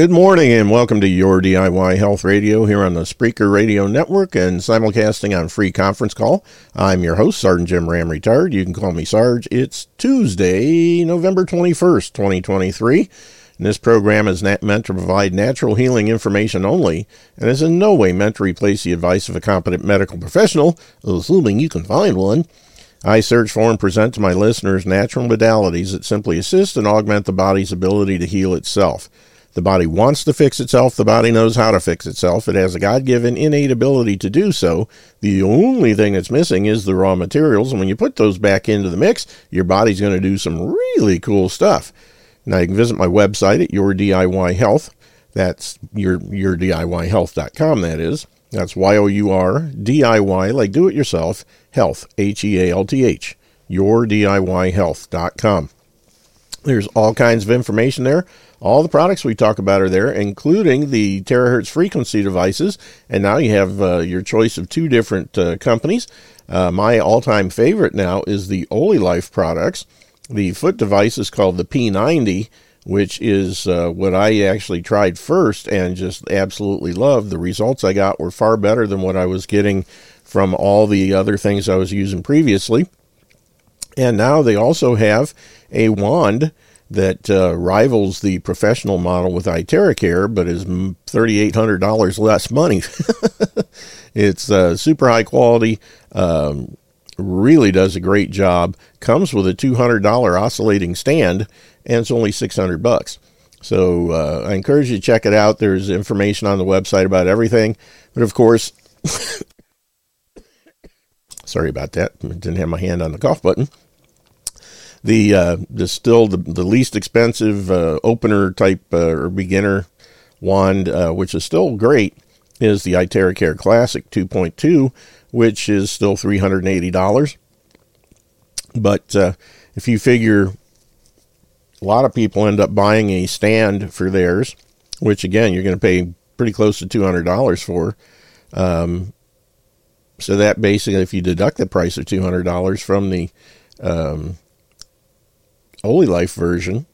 Good morning and welcome to your DIY Health Radio here on the Spreaker Radio Network and simulcasting on free conference call. I'm your host, Sergeant Jim Ram Retired. You can call me Sarge. It's Tuesday, November 21st, 2023. And this program is meant to provide natural healing information only and is in no way meant to replace the advice of a competent medical professional, assuming you can find one. I search for and present to my listeners natural modalities that simply assist and augment the body's ability to heal itself. The body wants to fix itself. The body knows how to fix itself. It has a God given innate ability to do so. The only thing that's missing is the raw materials. And when you put those back into the mix, your body's going to do some really cool stuff. Now you can visit my website at Your DIY Health. That's your yourdiyhealth.com, that is. That's Y O U R D I Y, like do it yourself, health, H E A L T H, yourdiyhealth.com. There's all kinds of information there all the products we talk about are there, including the terahertz frequency devices. And now you have uh, your choice of two different uh, companies. Uh, my all time favorite now is the OliLife products. The foot device is called the P90, which is uh, what I actually tried first and just absolutely loved. The results I got were far better than what I was getting from all the other things I was using previously. And now they also have a wand that uh, rivals the professional model with iTeracare, but is $3,800 less money. it's uh, super high quality, um, really does a great job, comes with a $200 oscillating stand, and it's only 600 bucks. So uh, I encourage you to check it out. There's information on the website about everything. But of course, sorry about that. Didn't have my hand on the cough button. The uh, the still the, the least expensive uh, opener type uh, or beginner wand, uh, which is still great, is the iTeracare Classic 2.2, which is still $380. But uh, if you figure a lot of people end up buying a stand for theirs, which again, you're going to pay pretty close to $200 for. Um, so that basically, if you deduct the price of $200 from the um, OliLife version,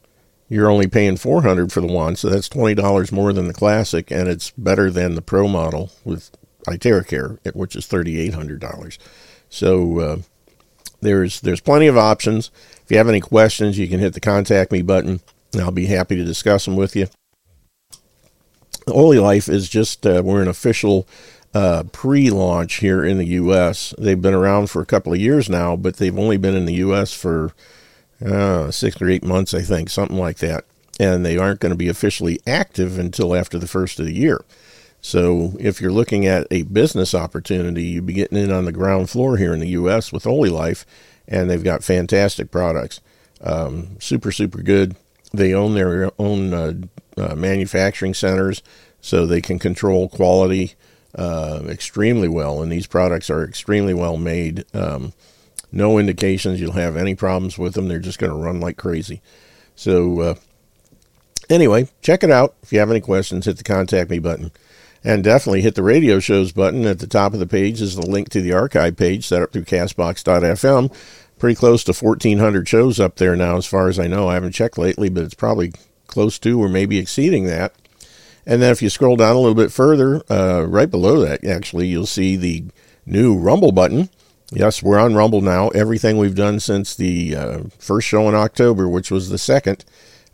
you're only paying 400 for the wand, so that's $20 more than the classic, and it's better than the pro model with iTeracare, which is $3,800. So uh, there's there's plenty of options. If you have any questions, you can hit the contact me button, and I'll be happy to discuss them with you. OliLife is just uh, we're an official uh, pre-launch here in the U.S. They've been around for a couple of years now, but they've only been in the U.S. for uh, six or eight months, I think, something like that. And they aren't going to be officially active until after the first of the year. So if you're looking at a business opportunity, you'd be getting in on the ground floor here in the U.S. with OliLife, and they've got fantastic products. Um, super, super good. They own their own uh, uh, manufacturing centers, so they can control quality uh, extremely well. And these products are extremely well made. Um, no indications you'll have any problems with them. They're just going to run like crazy. So, uh, anyway, check it out. If you have any questions, hit the contact me button. And definitely hit the radio shows button. At the top of the page is the link to the archive page set up through castbox.fm. Pretty close to 1,400 shows up there now, as far as I know. I haven't checked lately, but it's probably close to or maybe exceeding that. And then if you scroll down a little bit further, uh, right below that, actually, you'll see the new Rumble button. Yes, we're on Rumble now. Everything we've done since the uh, first show in October, which was the second,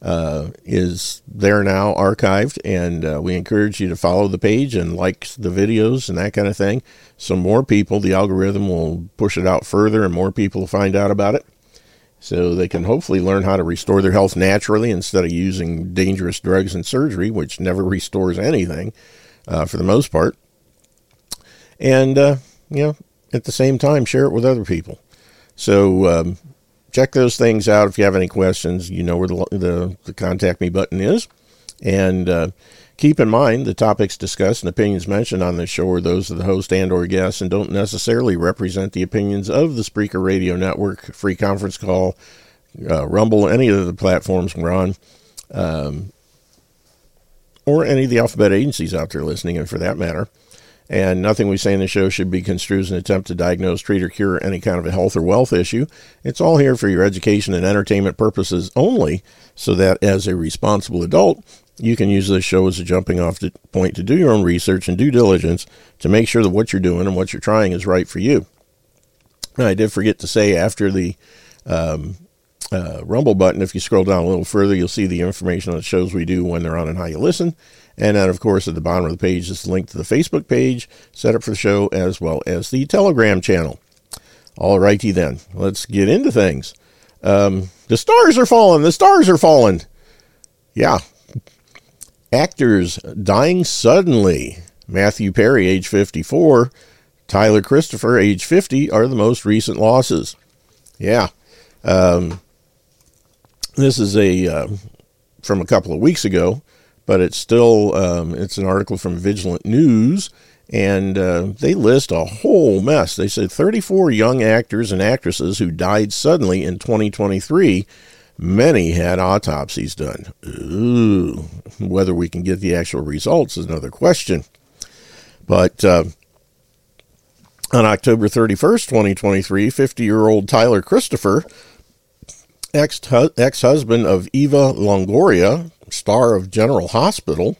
uh, is there now archived. And uh, we encourage you to follow the page and like the videos and that kind of thing. So, more people, the algorithm will push it out further and more people will find out about it. So, they can hopefully learn how to restore their health naturally instead of using dangerous drugs and surgery, which never restores anything uh, for the most part. And, uh, you know, at the same time, share it with other people. So um, check those things out. If you have any questions, you know where the, the, the contact me button is. And uh, keep in mind the topics discussed and opinions mentioned on this show are those of the host and or guests and don't necessarily represent the opinions of the Spreaker Radio Network, Free Conference Call, uh, Rumble, any of the platforms we're on, um, or any of the alphabet agencies out there listening, and for that matter. And nothing we say in the show should be construed as an attempt to diagnose, treat, or cure any kind of a health or wealth issue. It's all here for your education and entertainment purposes only, so that as a responsible adult, you can use this show as a jumping off point to do your own research and due diligence to make sure that what you're doing and what you're trying is right for you. Now, I did forget to say after the um, uh, Rumble button, if you scroll down a little further, you'll see the information on the shows we do when they're on and how you listen. And then, of course, at the bottom of the page is the link to the Facebook page, set up for the show, as well as the Telegram channel. All righty then, let's get into things. Um, the stars are falling. The stars are falling. Yeah. Actors dying suddenly. Matthew Perry, age 54, Tyler Christopher, age 50, are the most recent losses. Yeah. Um, this is a uh, from a couple of weeks ago, but it's still um, it's an article from Vigilant News, and uh, they list a whole mess. They said 34 young actors and actresses who died suddenly in 2023. Many had autopsies done. Ooh, whether we can get the actual results is another question. But uh, on October 31st, 2023, 50 year old Tyler Christopher ex husband of Eva Longoria, star of General Hospital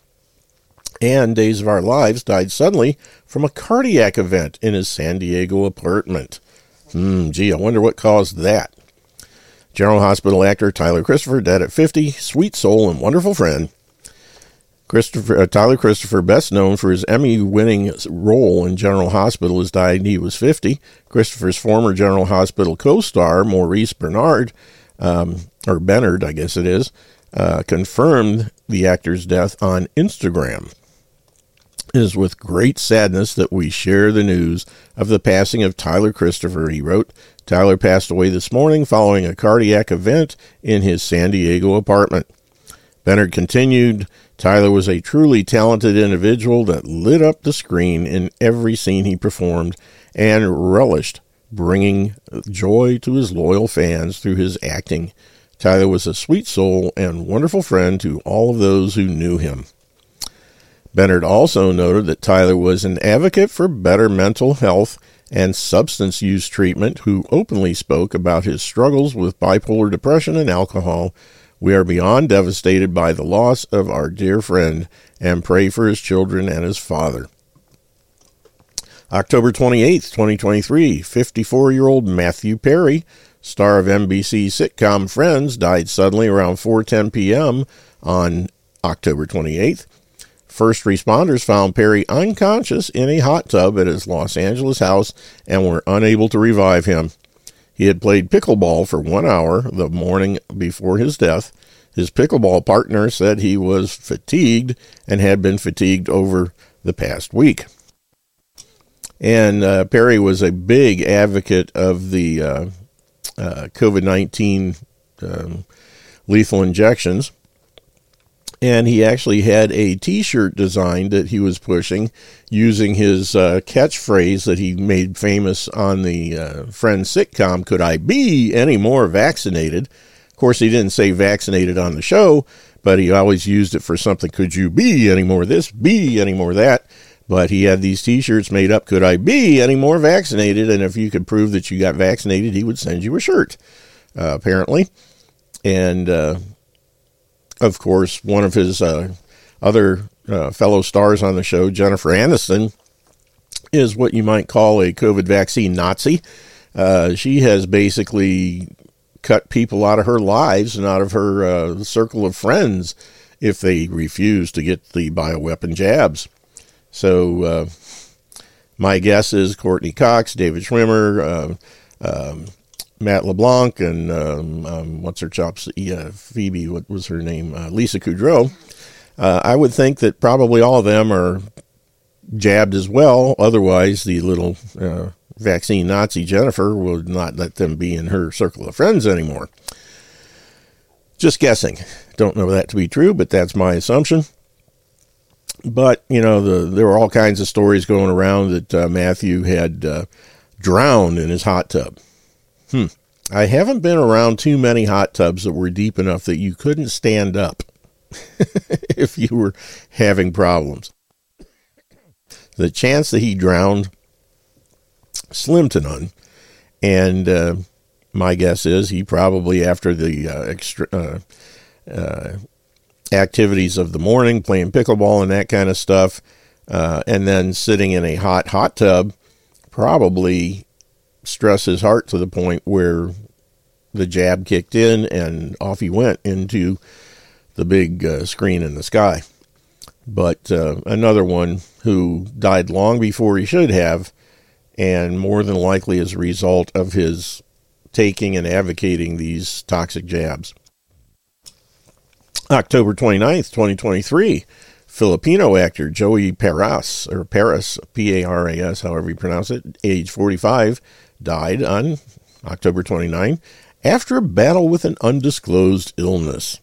and Days of Our Lives, died suddenly from a cardiac event in his San Diego apartment. Hmm, gee, I wonder what caused that. General Hospital actor Tyler Christopher, dead at 50, sweet soul and wonderful friend. Christopher uh, Tyler Christopher, best known for his Emmy-winning role in General Hospital, has died. He was 50. Christopher's former General Hospital co-star Maurice Bernard um, or Benard, I guess it is, uh, confirmed the actor's death on Instagram. It is with great sadness that we share the news of the passing of Tyler Christopher, he wrote. Tyler passed away this morning following a cardiac event in his San Diego apartment. Benard continued, Tyler was a truly talented individual that lit up the screen in every scene he performed and relished bringing joy to his loyal fans through his acting. Tyler was a sweet soul and wonderful friend to all of those who knew him. Benard also noted that Tyler was an advocate for better mental health and substance use treatment who openly spoke about his struggles with bipolar depression and alcohol. We are beyond devastated by the loss of our dear friend and pray for his children and his father. October 28th, 2023, 54 year old Matthew Perry, star of NBC sitcom Friends, died suddenly around 4:10 p.m. on October 28th. First responders found Perry unconscious in a hot tub at his Los Angeles house and were unable to revive him. He had played pickleball for one hour the morning before his death. His pickleball partner said he was fatigued and had been fatigued over the past week. And uh, Perry was a big advocate of the uh, uh, COVID 19 um, lethal injections. And he actually had a t shirt designed that he was pushing using his uh, catchphrase that he made famous on the uh, Friends sitcom Could I Be Any More Vaccinated? Of course, he didn't say vaccinated on the show, but he always used it for something. Could you be any more this? Be any more that? But he had these T-shirts made up. Could I be any more vaccinated? And if you could prove that you got vaccinated, he would send you a shirt. Uh, apparently, and uh, of course, one of his uh, other uh, fellow stars on the show, Jennifer Aniston, is what you might call a COVID vaccine Nazi. Uh, she has basically cut people out of her lives and out of her uh, circle of friends if they refuse to get the bioweapon jabs. So uh, my guess is Courteney Cox, David Schwimmer, uh, um, Matt LeBlanc, and um, um, what's her chops? Yeah, Phoebe, what was her name? Uh, Lisa Kudrow. Uh, I would think that probably all of them are jabbed as well. Otherwise, the little uh, vaccine Nazi Jennifer would not let them be in her circle of friends anymore. Just guessing. Don't know that to be true, but that's my assumption. But you know, the, there were all kinds of stories going around that uh, Matthew had uh, drowned in his hot tub. Hmm. I haven't been around too many hot tubs that were deep enough that you couldn't stand up if you were having problems. The chance that he drowned, slim to none. And uh, my guess is he probably, after the uh, extra, uh, uh, activities of the morning, playing pickleball and that kind of stuff, uh, and then sitting in a hot hot tub, probably stress his heart to the point where the jab kicked in and off he went into the big uh, screen in the sky. But uh, another one who died long before he should have, and more than likely as a result of his taking and advocating these toxic jabs. October 29th, 2023, Filipino actor Joey Paras, or Paras, P A R A S, however you pronounce it, age 45, died on October 29 after a battle with an undisclosed illness.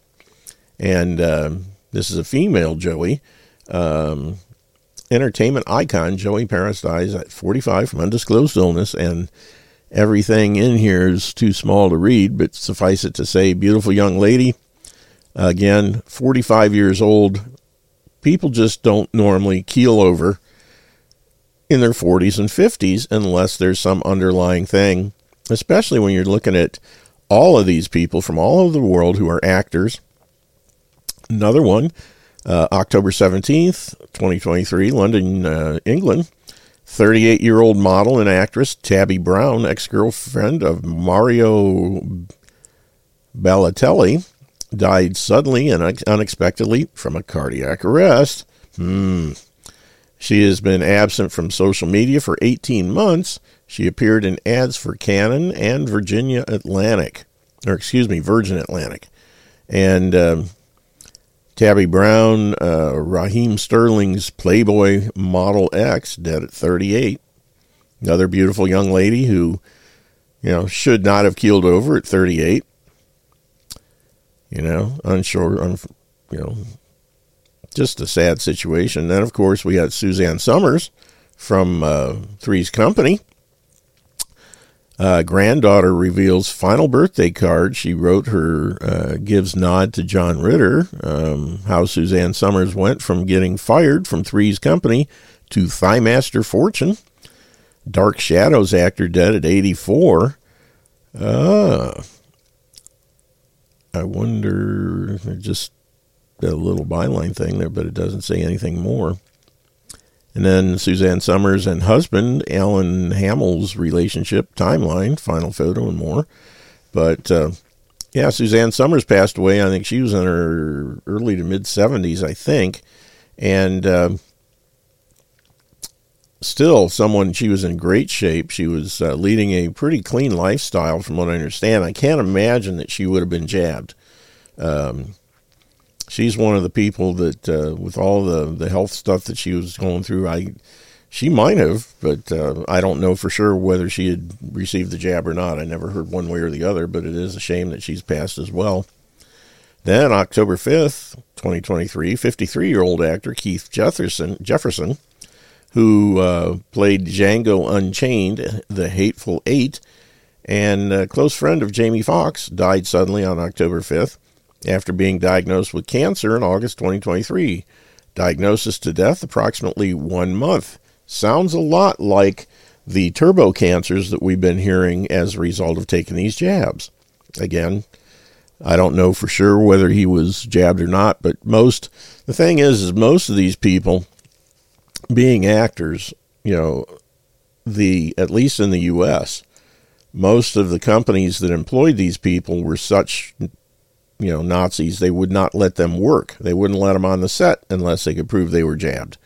And uh, this is a female Joey. Um, entertainment icon Joey Paras dies at 45 from undisclosed illness, and everything in here is too small to read, but suffice it to say, beautiful young lady. Again, 45 years old. People just don't normally keel over in their 40s and 50s unless there's some underlying thing, especially when you're looking at all of these people from all over the world who are actors. Another one, uh, October 17th, 2023, London, uh, England. 38 year old model and actress Tabby Brown, ex girlfriend of Mario Balotelli, died suddenly and unexpectedly from a cardiac arrest. Hmm. She has been absent from social media for 18 months. She appeared in ads for Canon and Virginia Atlantic, or excuse me, Virgin Atlantic. And um, Tabby Brown, uh, Raheem Sterling's Playboy Model X, dead at 38. Another beautiful young lady who, you know, should not have keeled over at 38. You know, unsure, un, you know, just a sad situation. Then, of course, we got Suzanne Somers from uh, Three's Company. Uh, granddaughter reveals final birthday card. She wrote her, uh, gives nod to John Ritter, um, how Suzanne Somers went from getting fired from Three's Company to Thighmaster Fortune. Dark Shadows actor dead at 84. Uh, I wonder, just a little byline thing there, but it doesn't say anything more. And then Suzanne Somers and husband Alan Hamel's relationship timeline, final photo, and more. But uh, yeah, Suzanne Somers passed away. I think she was in her early to mid 70s, I think. And uh, still, someone, she was in great shape. She was uh, leading a pretty clean lifestyle, from what I understand. I can't imagine that she would have been jabbed. Um, she's one of the people that, uh, with all the the health stuff that she was going through, I she might have, but uh, I don't know for sure whether she had received the jab or not. I never heard one way or the other, but it is a shame that she's passed as well. Then October 5th, 2023, 53 year old actor Keith Jefferson, Jefferson who uh, played Django Unchained, the Hateful Eight, and a close friend of Jamie Foxx, died suddenly on October 5th after being diagnosed with cancer in August 2023. Diagnosis to death approximately one month. Sounds a lot like the turbo cancers that we've been hearing as a result of taking these jabs. Again, I don't know for sure whether he was jabbed or not, but most the thing is is most of these people being actors, you know, the at least in the US, most of the companies that employed these people were such you know Nazis, they would not let them work. They wouldn't let them on the set unless they could prove they were jabbed.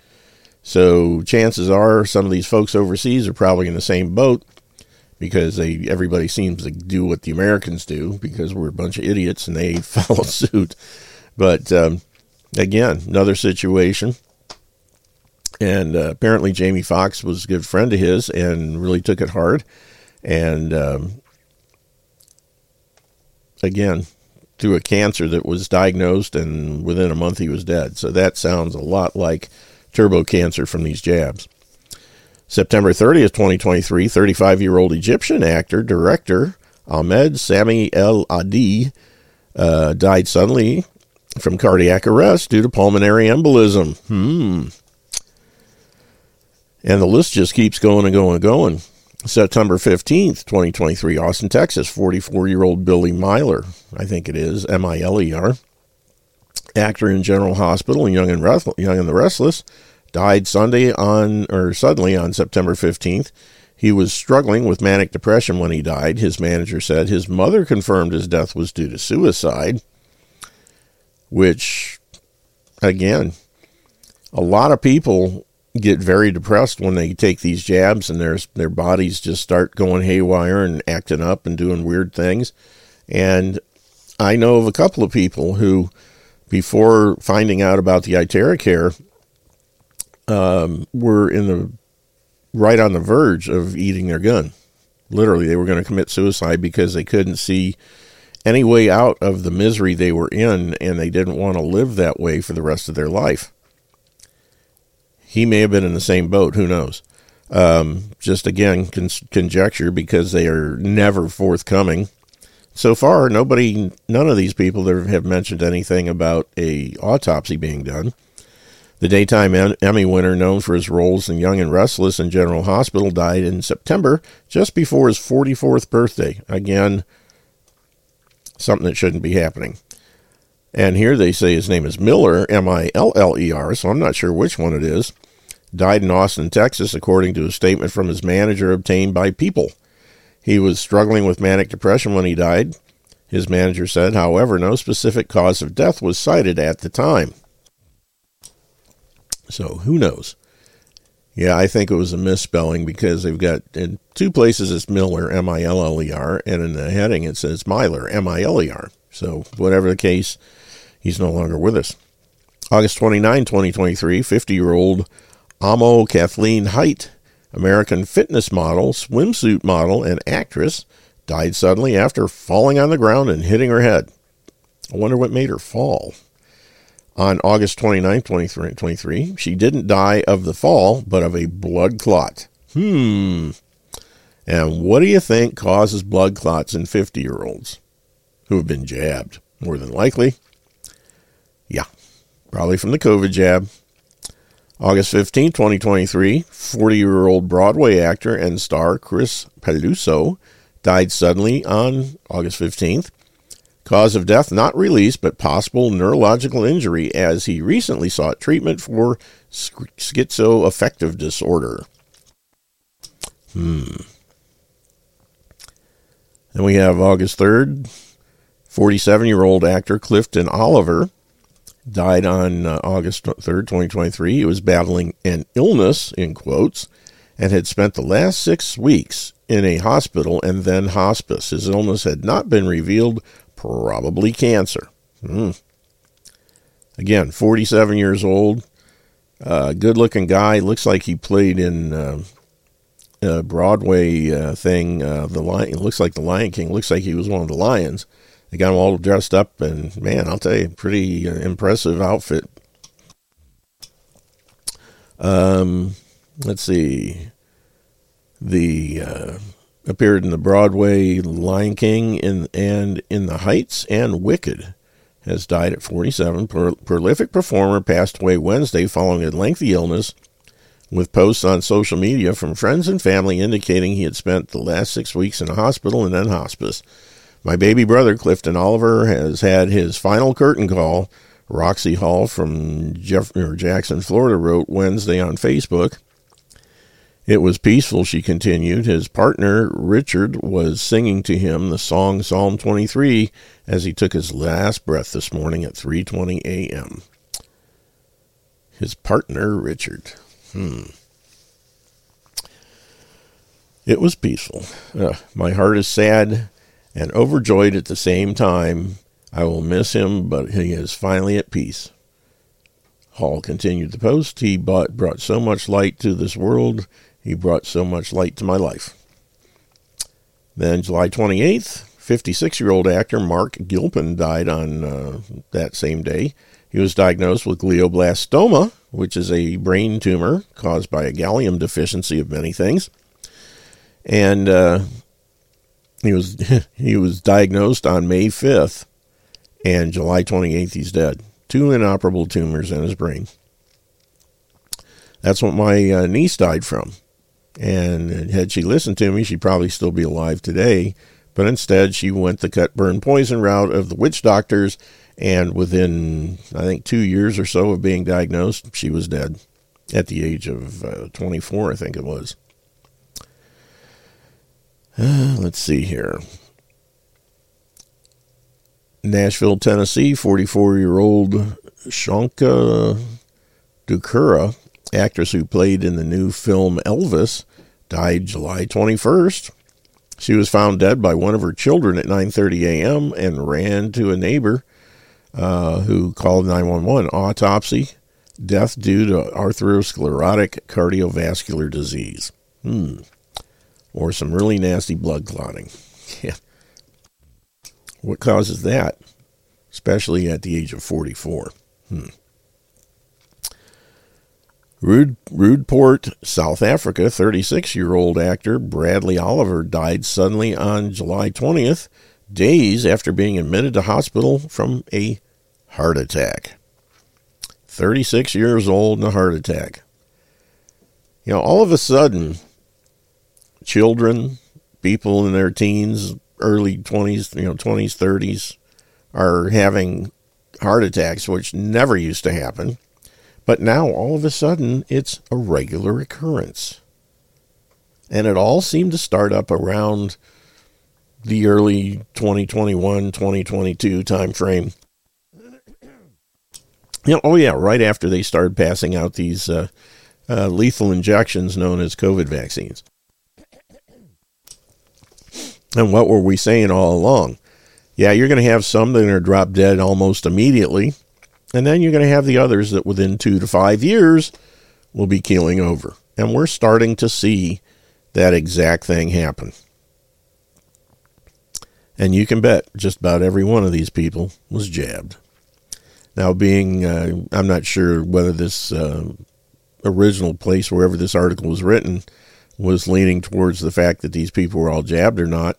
So chances are some of these folks overseas are probably in the same boat because they everybody seems to do what the Americans do because we're a bunch of idiots and they follow suit. But um, again, another situation. And uh, apparently, Jamie Foxx was a good friend of his and really took it hard. And um, again, through a cancer that was diagnosed, and within a month he was dead. So that sounds a lot like turbo cancer from these jabs. September 30th, 2023, 35 year old Egyptian actor, director Ahmed Sami El Adi uh, died suddenly from cardiac arrest due to pulmonary embolism. Hmm. And the list just keeps going and going and going. September 15th, 2023, Austin, Texas, 44 year old Billy Miler, I think it is, M I L E R, actor in General Hospital and Young and, Young and the Restless, died Sunday on, or suddenly on September 15th. He was struggling with manic depression when he died. His manager said his mother confirmed his death was due to suicide, which, again, a lot of people get very depressed when they take these jabs and their their bodies just start going haywire and acting up and doing weird things. And I know of a couple of people who, before finding out about the IteraCare, um, were in the right on the verge of eating their gun. Literally, they were going to commit suicide because they couldn't see any way out of the misery they were in, and they didn't want to live that way for the rest of their life. He may have been in the same boat. Who knows? Um, just again, con- conjecture because they are never forthcoming. So far, nobody, none of these people have mentioned anything about a autopsy being done. The daytime Emmy winner, known for his roles in Young and Restless and General Hospital, died in September, just before his 44th birthday. Again, something that shouldn't be happening. And here they say his name is Miller, M I L L E R, so I'm not sure which one it is. Died in Austin, Texas, according to a statement from his manager obtained by People. He was struggling with manic depression when he died. His manager said, however, no specific cause of death was cited at the time. So who knows? Yeah, I think it was a misspelling because they've got in two places it's Miller, M I L L E R, and in the heading it says Myler, M I L E R. So, whatever the case, he's no longer with us. August 29, 2023, 50 year old Amo Kathleen Height, American fitness model, swimsuit model, and actress, died suddenly after falling on the ground and hitting her head. I wonder what made her fall on August 29, 2023. She didn't die of the fall, but of a blood clot. Hmm. And what do you think causes blood clots in 50 year olds who have been jabbed? More than likely. Yeah, probably from the COVID jab. August 15, 2023, 40 year old Broadway actor and star Chris Peluso died suddenly on August 15th Cause of death not released, but possible neurological injury as he recently sought treatment for schizoaffective disorder. Hmm. Then we have August 3rd, 47 year old actor Clifton Oliver died on uh, August 3rd, 2023. He was battling an illness, in quotes, and had spent the last six weeks in a hospital and then hospice. His illness had not been revealed Probably cancer. Mm. Again, 47 years old. Uh, good looking guy. Looks like he played in uh, a Broadway uh, thing. Uh, the Lion looks like the Lion King. Looks like he was one of the lions. They got him all dressed up, and man, I'll tell you, pretty uh, impressive outfit. Um, let's see. The uh, appeared in the Broadway Lion King in, and in The Heights and Wicked. Has died at 47. Pro- prolific performer passed away Wednesday following a lengthy illness, with posts on social media from friends and family indicating he had spent the last six weeks in a hospital and then hospice. My baby brother, Clifton Oliver, has had his final curtain call. Roxy Hall from Jeff- Jackson, Florida, wrote Wednesday on Facebook. It was peaceful, she continued. His partner, Richard, was singing to him the song Psalm 23 as he took his last breath this morning at 3:20 a.m. His partner, Richard. Hmm. It was peaceful. Uh, my heart is sad and overjoyed at the same time. I will miss him, but he is finally at peace. Hall continued the post. He bought, brought so much light to this world he brought so much light to my life. Then, July 28th, 56 year old actor Mark Gilpin died on uh, that same day. He was diagnosed with glioblastoma, which is a brain tumor caused by a gallium deficiency of many things. And uh, he was he was diagnosed on May 5th, and July 28th he's dead. Two inoperable tumors in his brain. That's what my uh, niece died from. And had she listened to me, she'd probably still be alive today. But instead, she went the cut, burn, poison route of the witch doctors. And within, I think, two years or so of being diagnosed, she was dead at the age of uh, 24, I think it was. Uh, let's see here. Nashville, Tennessee, 44 year old Shonka Dukureh, actress who played in the new film Elvis, died July 21st. She was found dead by one of her children at 9:30 a.m. and ran to a neighbor uh, who called 911. Autopsy: death due to atherosclerotic cardiovascular disease. Hmm. Or some really nasty blood clotting. What causes that? Especially at the age of 44. Hmm. Rude, Roodepoort, South Africa, 36 year old actor Bradley Oliver died suddenly on July 20th, days after being admitted to hospital from a heart attack. 36 years old and a heart attack. You know, all of a sudden, children, people in their teens, early 20s, you know, 20s, 30s, are having heart attacks, which never used to happen. But now, all of a sudden, it's a regular occurrence. And it all seemed to start up around the early 2021, 2022 timeframe. You know, oh, yeah, right after they started passing out these uh, uh, lethal injections known as COVID vaccines. And what were we saying all along? Yeah, you're going to have some that are drop dead almost immediately, and then you're going to have the others that within two to five years will be keeling over. And we're starting to see that exact thing happen. And you can bet just about every one of these people was jabbed. Now, being, uh, I'm not sure whether this uh, original place, wherever this article was written, was leaning towards the fact that these people were all jabbed or not.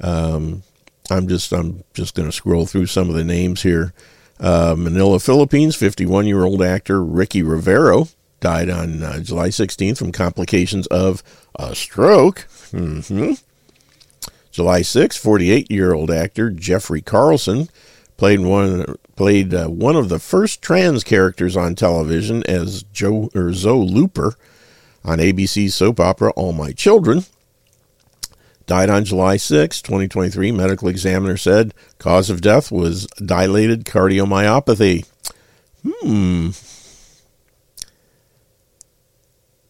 Um, I'm just I'm just going to scroll through some of the names here. Uh, Manila, Philippines, 51 year old actor Ricky Rivero died on uh, July 16th from complications of a stroke. Mm-hmm. July 6th, 48 year old actor Jeffrey Carlson played one played uh, one of the first trans characters on television as Joe or Zoe Looper on ABC's soap opera All My Children. Died on July 6, 2023. Medical examiner said cause of death was dilated cardiomyopathy. Hmm.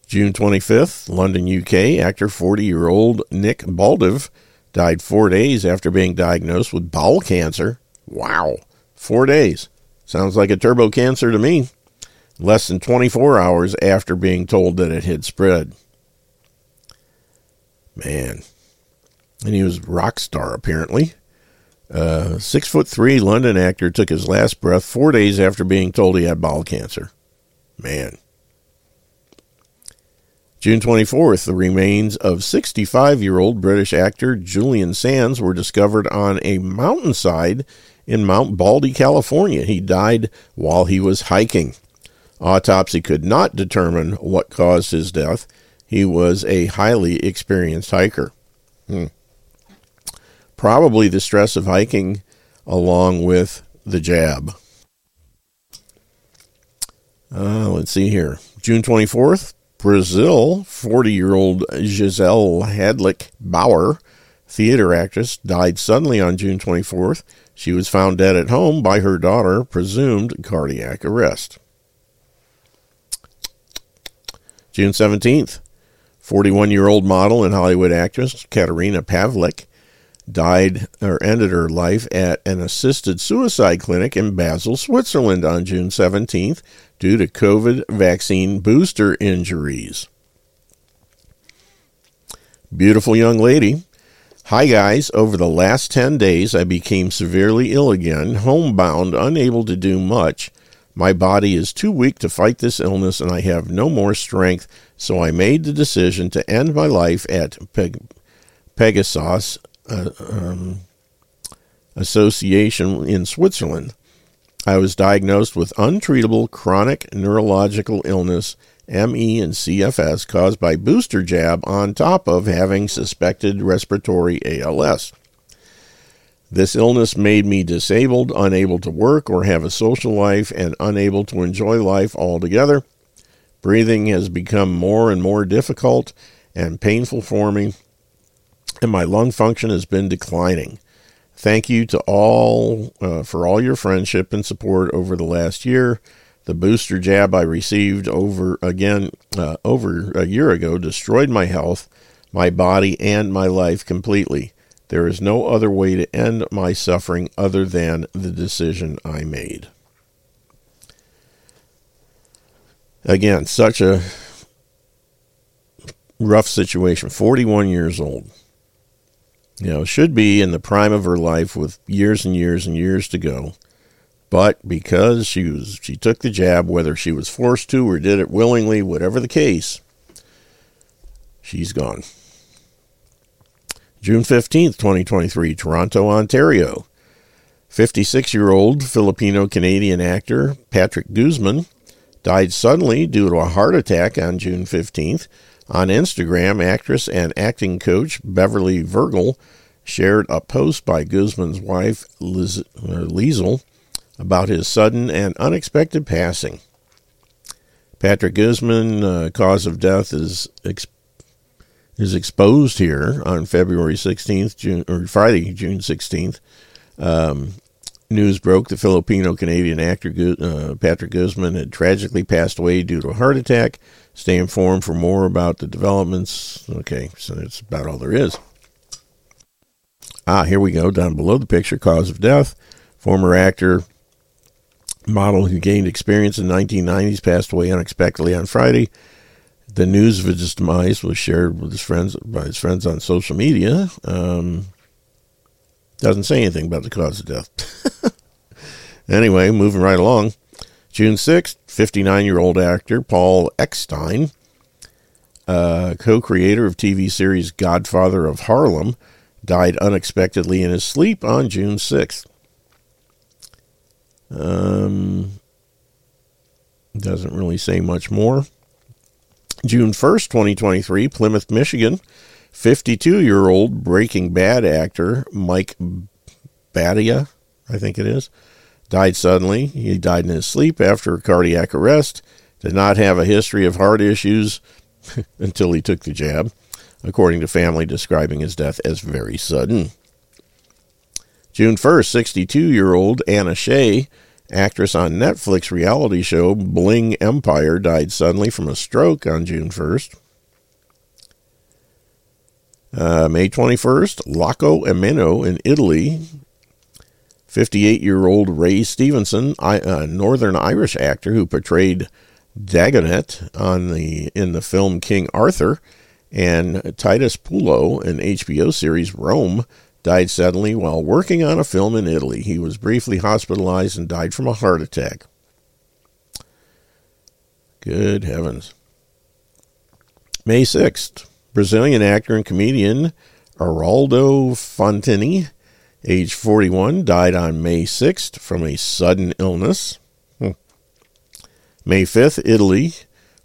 June 25th, London, UK. Actor 40 year old Nick Baldiv died four days after being diagnosed with bowel cancer. Wow. Four days. Sounds like a turbo cancer to me. Less than 24 hours after being told that it had spread. Man, and he was rock star apparently. Uh, six foot three London actor took his last breath four days after being told he had bowel cancer. Man. June 24th, the remains of 65 year old British actor Julian Sands were discovered on a mountainside in Mount Baldy, California. He died while he was hiking. Autopsy could not determine what caused his death. He was a highly experienced hiker. Hmm probably the stress of hiking along with the jab. Uh, let's see here. June 24th, Brazil, 40 year old Giselle Hadlick Bauer, theater actress, died suddenly on June 24th. She was found dead at home by her daughter, presumed cardiac arrest. June 17th, 41 year old model and Hollywood actress Katerina Pavlik died or ended her life at an assisted suicide clinic in Basel, Switzerland on June 17th due to COVID vaccine booster injuries. Beautiful young lady. Hi, guys. Over the last 10 days, I became severely ill again, homebound, unable to do much. My body is too weak to fight this illness, and I have no more strength, so I made the decision to end my life at Peg- Pegasus uh, um, Association in Switzerland. I was diagnosed with untreatable chronic neurological illness ME, and CFS caused by booster jab on top of having suspected respiratory ALS. This illness made me disabled, unable to work or have a social life, and unable to enjoy life altogether. Breathing has become more and more difficult and painful for me, and my lung function has been declining. Thank you to all uh, for all your friendship and support over the last year. The booster jab I received over again uh, over a year ago destroyed my health, my body, and my life completely. There is no other way to end my suffering other than the decision I made. Again, such a rough situation. 41 years old. You know, should be in the prime of her life with years and years and years to go. But because she was she took the jab, whether she was forced to or did it willingly, whatever the case, she's gone. June 15th, 2023, Toronto, Ontario. 56 year old Filipino Canadian actor Patrick Guzman died suddenly due to a heart attack on June 15th. On Instagram, actress and acting coach Beverly Vergel shared a post by Guzman's wife, uh, about his sudden and unexpected passing. Patrick Guzman, uh, cause of death is ex- is exposed here on February 16th, June, or Friday, June 16th. Um, news broke the Filipino Canadian actor uh, Patrick Guzman had tragically passed away due to a heart attack. Stay informed for more about the developments. Okay, so that's about all there is. Ah, here we go. Down below the picture, cause of death. Former actor, model who gained experience in the 1990s passed away unexpectedly on Friday. The news of his demise was shared with his friends by his friends on social media. Um, doesn't say anything about the cause of death. anyway, moving right along. June 6th, 59 year old actor Paul Eckstein, uh, co creator of TV series Godfather of Harlem, died unexpectedly in his sleep on June 6th. Um, doesn't really say much more. June 1st, 2023, Plymouth, Michigan. 52 year old Breaking Bad actor Mike Batayeh, I think it is, died suddenly. He died in his sleep after a cardiac arrest. Did not have a history of heart issues until he took the jab, according to family describing his death as very sudden. June 1st, 62 year old Anna Shay actress on Netflix reality show Bling Empire, died suddenly from a stroke on June 1st. Uh, May 21st, Lacco Ameno in Italy. 58 year old Ray Stevenson, a Northern Irish actor who portrayed Dagonet on the in the film King Arthur, and Titus Pullo in HBO series Rome, died suddenly while working on a film in Italy. He was briefly hospitalized and died from a heart attack. Good heavens. May 6th, Brazilian actor and comedian Araldo Fontini, age 41, died on May 6th from a sudden illness. Hmm. May 5th, Italy,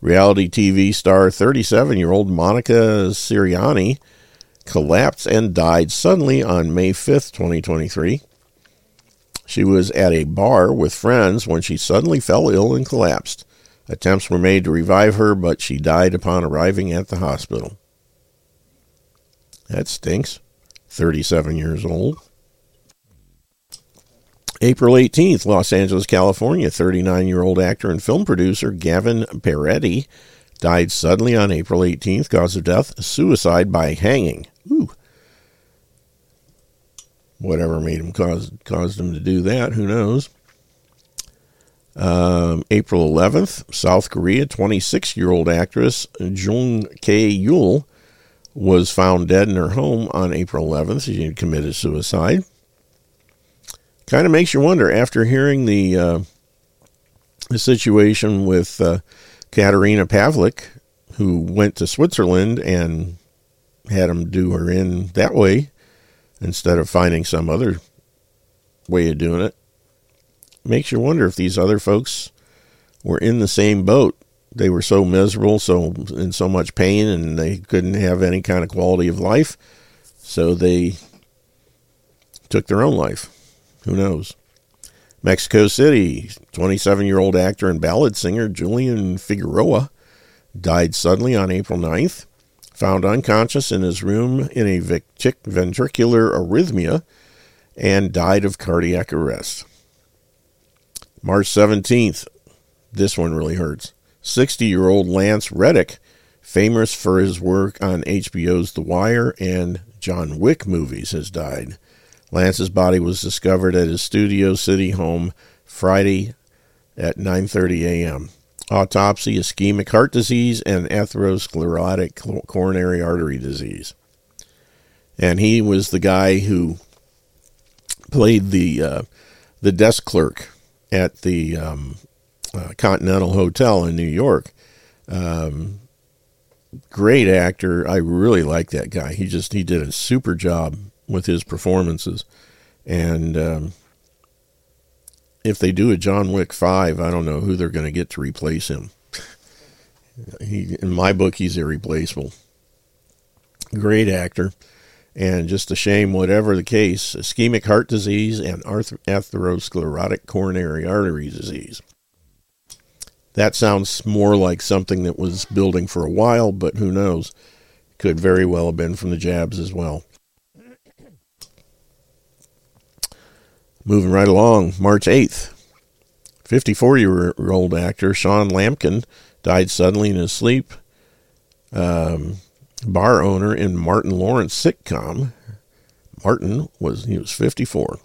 reality TV star 37 year old Monica Ciriani collapsed and died suddenly on May 5th, 2023. She was at a bar with friends when she suddenly fell ill and collapsed. Attempts were made to revive her, but she died upon arriving at the hospital. That stinks. 37 years old. April 18th, Los Angeles, California, 39 year old actor and film producer Gavin Peretti died suddenly on April 18th. Cause of death suicide by hanging. Ooh. Whatever made him cause caused him to do that, who knows? Um, April 11th, South Korea, 26 year old actress Jung K. Yul was found dead in her home on April 11th. She had committed suicide. Kind of makes you wonder after hearing the, uh, the situation with uh, Katerina Pavlik, who went to Switzerland and had them do her in that way instead of finding some other way of doing it. Makes you wonder if these other folks were in the same boat they were so miserable, so in so much pain, and they couldn't have any kind of quality of life. So they took their own life. Who knows? Mexico City, 27 year old actor and ballad singer Julian Figueroa died suddenly on April 9th, found unconscious in his room in a ventricular arrhythmia, and died of cardiac arrest. March 17th, this one really hurts. 60 year old Lance Reddick, famous for his work on HBO's The Wire and John Wick movies, has died. Lance's body was discovered at his Studio City home Friday at 9:30 a.m. Autopsy: ischemic heart disease and atherosclerotic coronary artery disease. And he was the guy who played the uh, the desk clerk at the um, uh, Continental Hotel in New York. Um, great actor. I really like that guy. He just he did a super job with his performances. And um, if they do a John Wick 5, I don't know who they're going to get to replace him. he, in my book, he's irreplaceable. Great actor. And just a shame, whatever the case, ischemic heart disease and atherosclerotic coronary artery disease. That sounds more like something that was building for a while, but who knows? Could very well have been from the jabs as well. Moving right along, March 8th, 54 year old actor Sean Lampkin died suddenly in his sleep. Um, bar owner in Martin Lawrence sitcom. Martin was he was 54.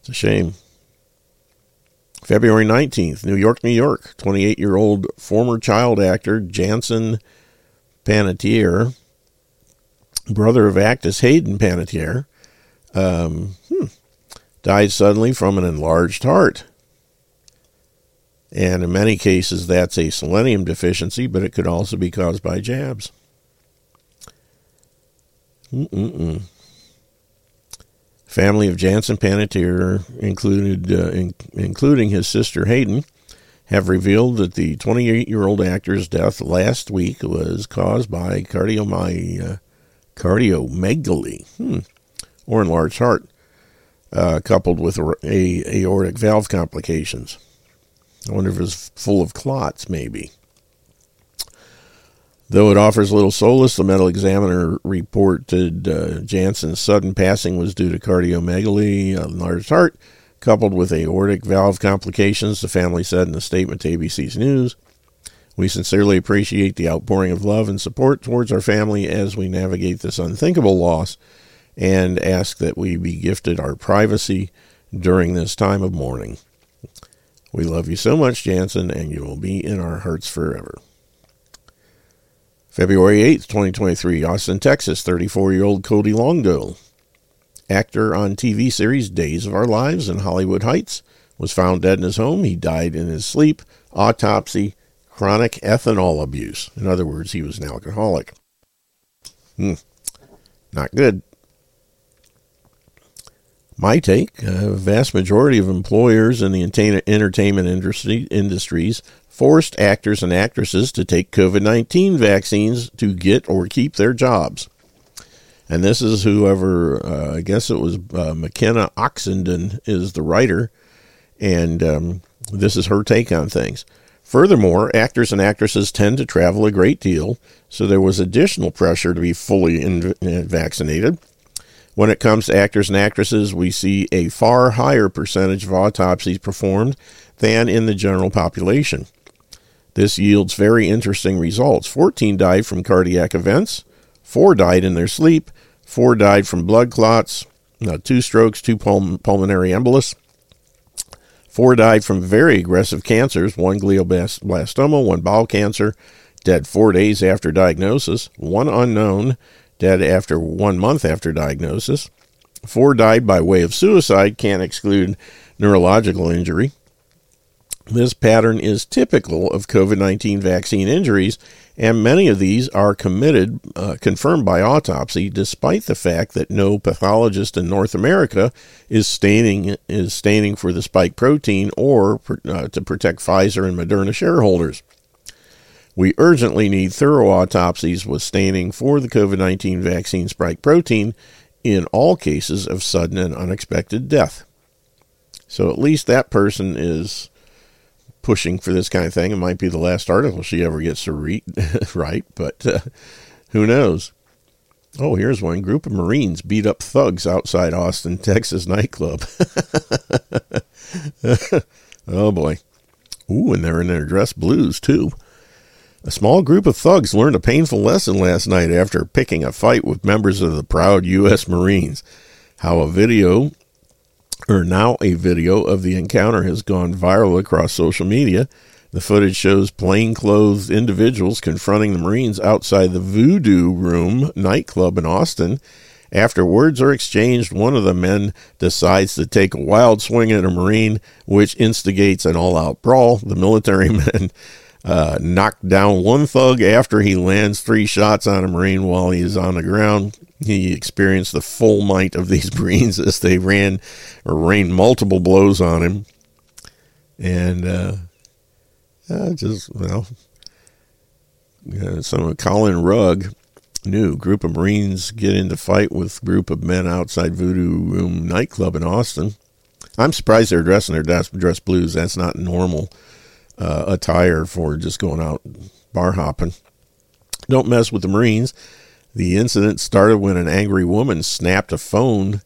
It's a shame. February 19th, New York, New York. 28 year old former child actor Jansen Panettiere, brother of actress Hayden Panettiere, um, hmm, died suddenly from an enlarged heart. And in many cases, that's a selenium deficiency, but it could also be caused by jabs. Mm-mm-mm. Family of Jansen Panettiere, included, uh, in, including his sister Hayden, have revealed that the 28 year old actor's death last week was caused by cardiomyopathy. Uh, cardiomegaly. Hmm or enlarged heart, uh, coupled with a, a, aortic valve complications. I wonder if it's full of clots, maybe. Though it offers little solace, the medical examiner reported uh, Jansen's sudden passing was due to cardiomegaly, enlarged heart, coupled with aortic valve complications, the family said in a statement to ABC's News. We sincerely appreciate the outpouring of love and support towards our family as we navigate this unthinkable loss and ask that we be gifted our privacy during this time of mourning. We love you so much, Jansen, and you will be in our hearts forever. February 8th, 2023, Austin, Texas, 34 year old Cody Longo, actor on TV series Days of Our Lives and Hollywood Heights, was found dead in his home. He died in his sleep. Autopsy chronic ethanol abuse. In other words, he was an alcoholic. Hmm. Not good. My take a vast majority of employers in the entertainment industry, industries forced actors and actresses to take COVID 19 vaccines to get or keep their jobs. And this is whoever, uh, I guess it was uh, McKenna Oxenden, is the writer. And um, this is her take on things. Furthermore, actors and actresses tend to travel a great deal, so there was additional pressure to be fully in- vaccinated. When it comes to actors and actresses, we see a far higher percentage of autopsies performed than in the general population. This yields very interesting results. 14 died from cardiac events, 4 died in their sleep, 4 died from blood clots, no, 2 strokes, 2 pul- pulmonary embolus, 4 died from very aggressive cancers, 1 glioblastoma, 1 bowel cancer, dead 4 days after diagnosis, 1 unknown, dead after one month after diagnosis. Four died by way of suicide, can't exclude neurological injury. This pattern is typical of COVID 19 vaccine injuries, and many of these are committed, uh, confirmed by autopsy, despite the fact that no pathologist in North America is staining, is staining for the spike protein or uh, to protect Pfizer and Moderna shareholders. We urgently need thorough autopsies with staining for the COVID 19 vaccine spike protein in all cases of sudden and unexpected death. So at least that person is pushing for this kind of thing. It might be the last article she ever gets to read, right? But uh, who knows? Oh, here's one group of Marines beat up thugs outside Austin, Texas nightclub. oh boy. Ooh, and they're in their dress blues too. A small group of thugs learned a painful lesson last night after picking a fight with members of the proud U.S. Marines. How a video or now a video of the encounter has gone viral across social media. The footage shows plainclothes individuals confronting the Marines outside the Voodoo Room nightclub in Austin. After words are exchanged, one of the men decides to take a wild swing at a Marine, which instigates an all out brawl. The military men uh, knocked down one thug after he lands three shots on a Marine while he is on the ground. He experienced the full might of these Marines as they ran or rained multiple blows on him. And uh, uh, just, well, uh, some Colin Rugg knew group of Marines get into fight with group of men outside Voodoo Room nightclub in Austin. I'm surprised they're dressing their dress blues. That's not normal uh, attire for just going out bar hopping. Don't mess with the Marines. The incident started when an angry woman snapped a phone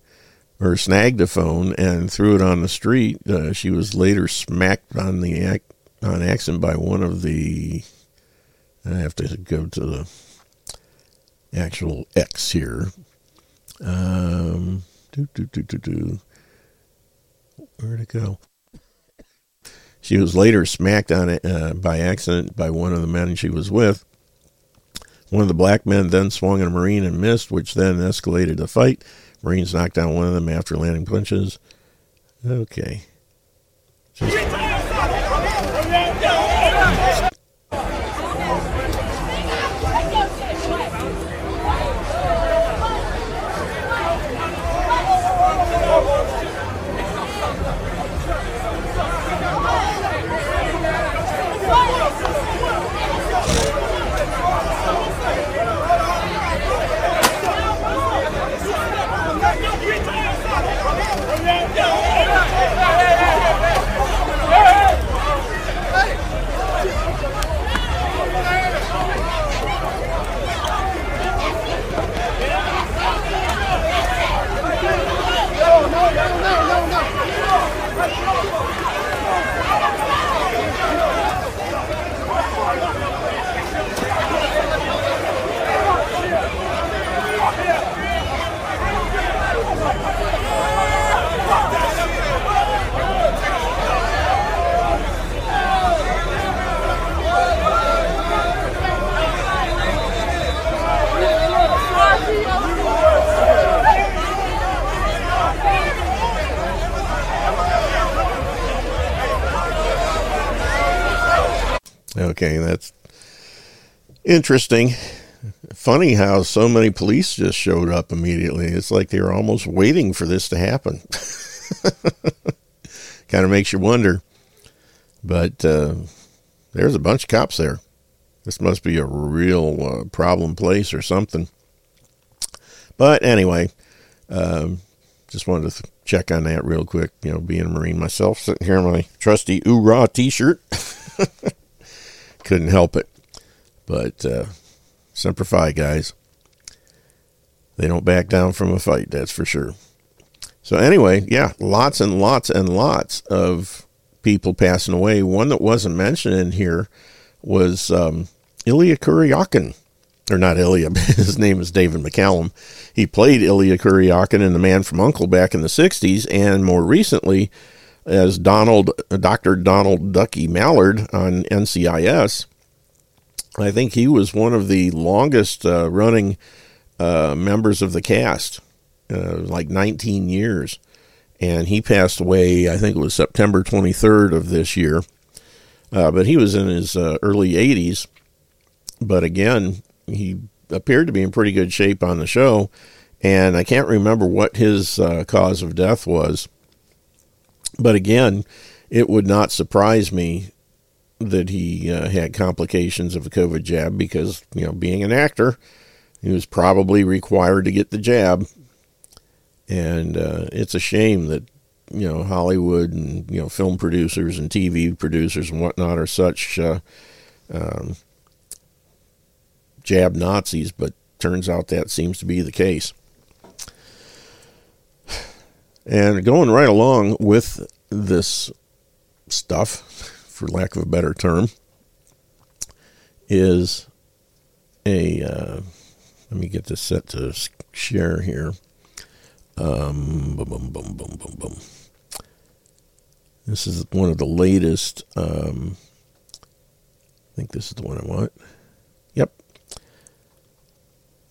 or snagged a phone and threw it on the street. Uh, she was later smacked on the ac- on accident by one of the. I have to go to the actual X here. Um, do, do, do, do, do. Where'd it go? She was later smacked on it uh, by accident by one of the men she was with. One of the black men then swung at a Marine and missed, which then escalated the fight. Marines knocked down one of them after landing punches. Okay. Just Okay, that's interesting. Funny how so many police just showed up immediately. It's like they were almost waiting for this to happen. kind of makes you wonder. But uh, there's a bunch of cops there. This must be a real uh, problem place or something. But anyway, um, just wanted to th- check on that real quick. You know, being a Marine myself, sitting here in my trusty Oorah t shirt. couldn't help it. But uh, Semper Fi, guys. They don't back down from a fight, that's for sure. So, anyway, yeah, lots and lots and lots of people passing away. One that wasn't mentioned in here was um, Illya Kuryakin. Or not Illya, his name is David McCallum. He played Illya Kuryakin in The Man from Uncle back in the 60s, and more recently, as Donald, Dr. Donald Ducky Mallard on NCIS. I think he was one of the longest uh, running uh, members of the cast, uh, like 19 years. And he passed away, I think it was September 23rd of this year. Uh, but he was in his uh, early 80s. But again, he appeared to be in pretty good shape on the show. And I can't remember what his uh, cause of death was. But again, it would not surprise me that he uh, had complications of a COVID jab because, you know, being an actor, he was probably required to get the jab. And uh, it's a shame that, you know, Hollywood and, you know, film producers and TV producers and whatnot are such uh, um, jab Nazis, but turns out that seems to be the case. And going right along with this stuff, for lack of a better term, is a. Uh, let me get this set to share here. Um, boom, boom, boom, boom, boom, boom. This is one of the latest. Um, I think this is the one I want. Yep.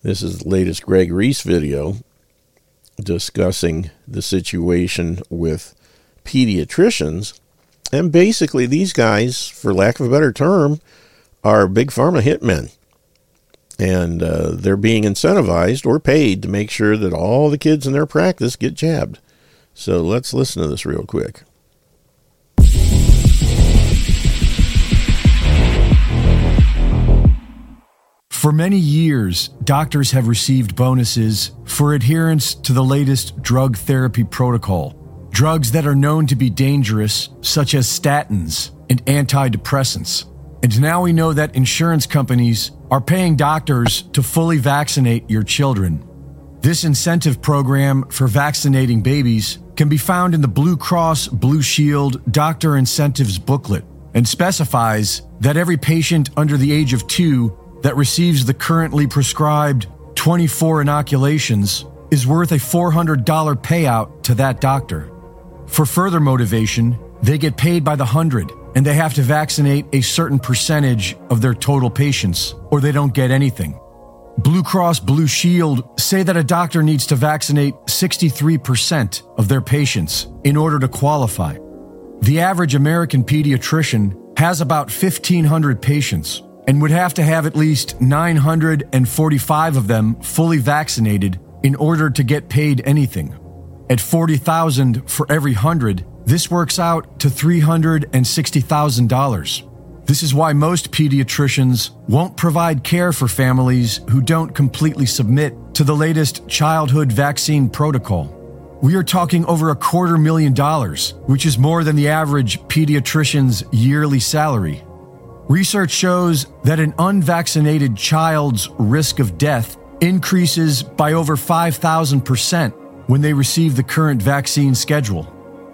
This is the latest Greg Reese video discussing the situation with pediatricians. And basically, these guys, for lack of a better term, are big pharma hitmen. And uh, they're being incentivized or paid to make sure that all the kids in their practice get jabbed. So let's listen to this real quick. For many years, doctors have received bonuses for adherence to the latest drug therapy protocol. Drugs that are known to be dangerous, such as statins and antidepressants. And now we know that insurance companies are paying doctors to fully vaccinate your children. This incentive program for vaccinating babies can be found in the Blue Cross Blue Shield Doctor Incentives booklet and specifies that every patient under the age of two that receives the currently prescribed 24 inoculations is worth a $400 payout to that doctor. For further motivation, they get paid by the hundred and they have to vaccinate a certain percentage of their total patients or they don't get anything. Blue Cross Blue Shield say that a doctor needs to vaccinate 63% of their patients in order to qualify. The average American pediatrician has about 1,500 patients and would have to have at least 945 of them fully vaccinated in order to get paid anything. At 40,000 for every 100, this works out to $360,000. This is why most pediatricians won't provide care for families who don't completely submit to the latest childhood vaccine protocol. We are talking over a quarter million dollars, which is more than the average pediatrician's yearly salary. Research shows that an unvaccinated child's risk of death increases by over 5,000% when they receive the current vaccine schedule.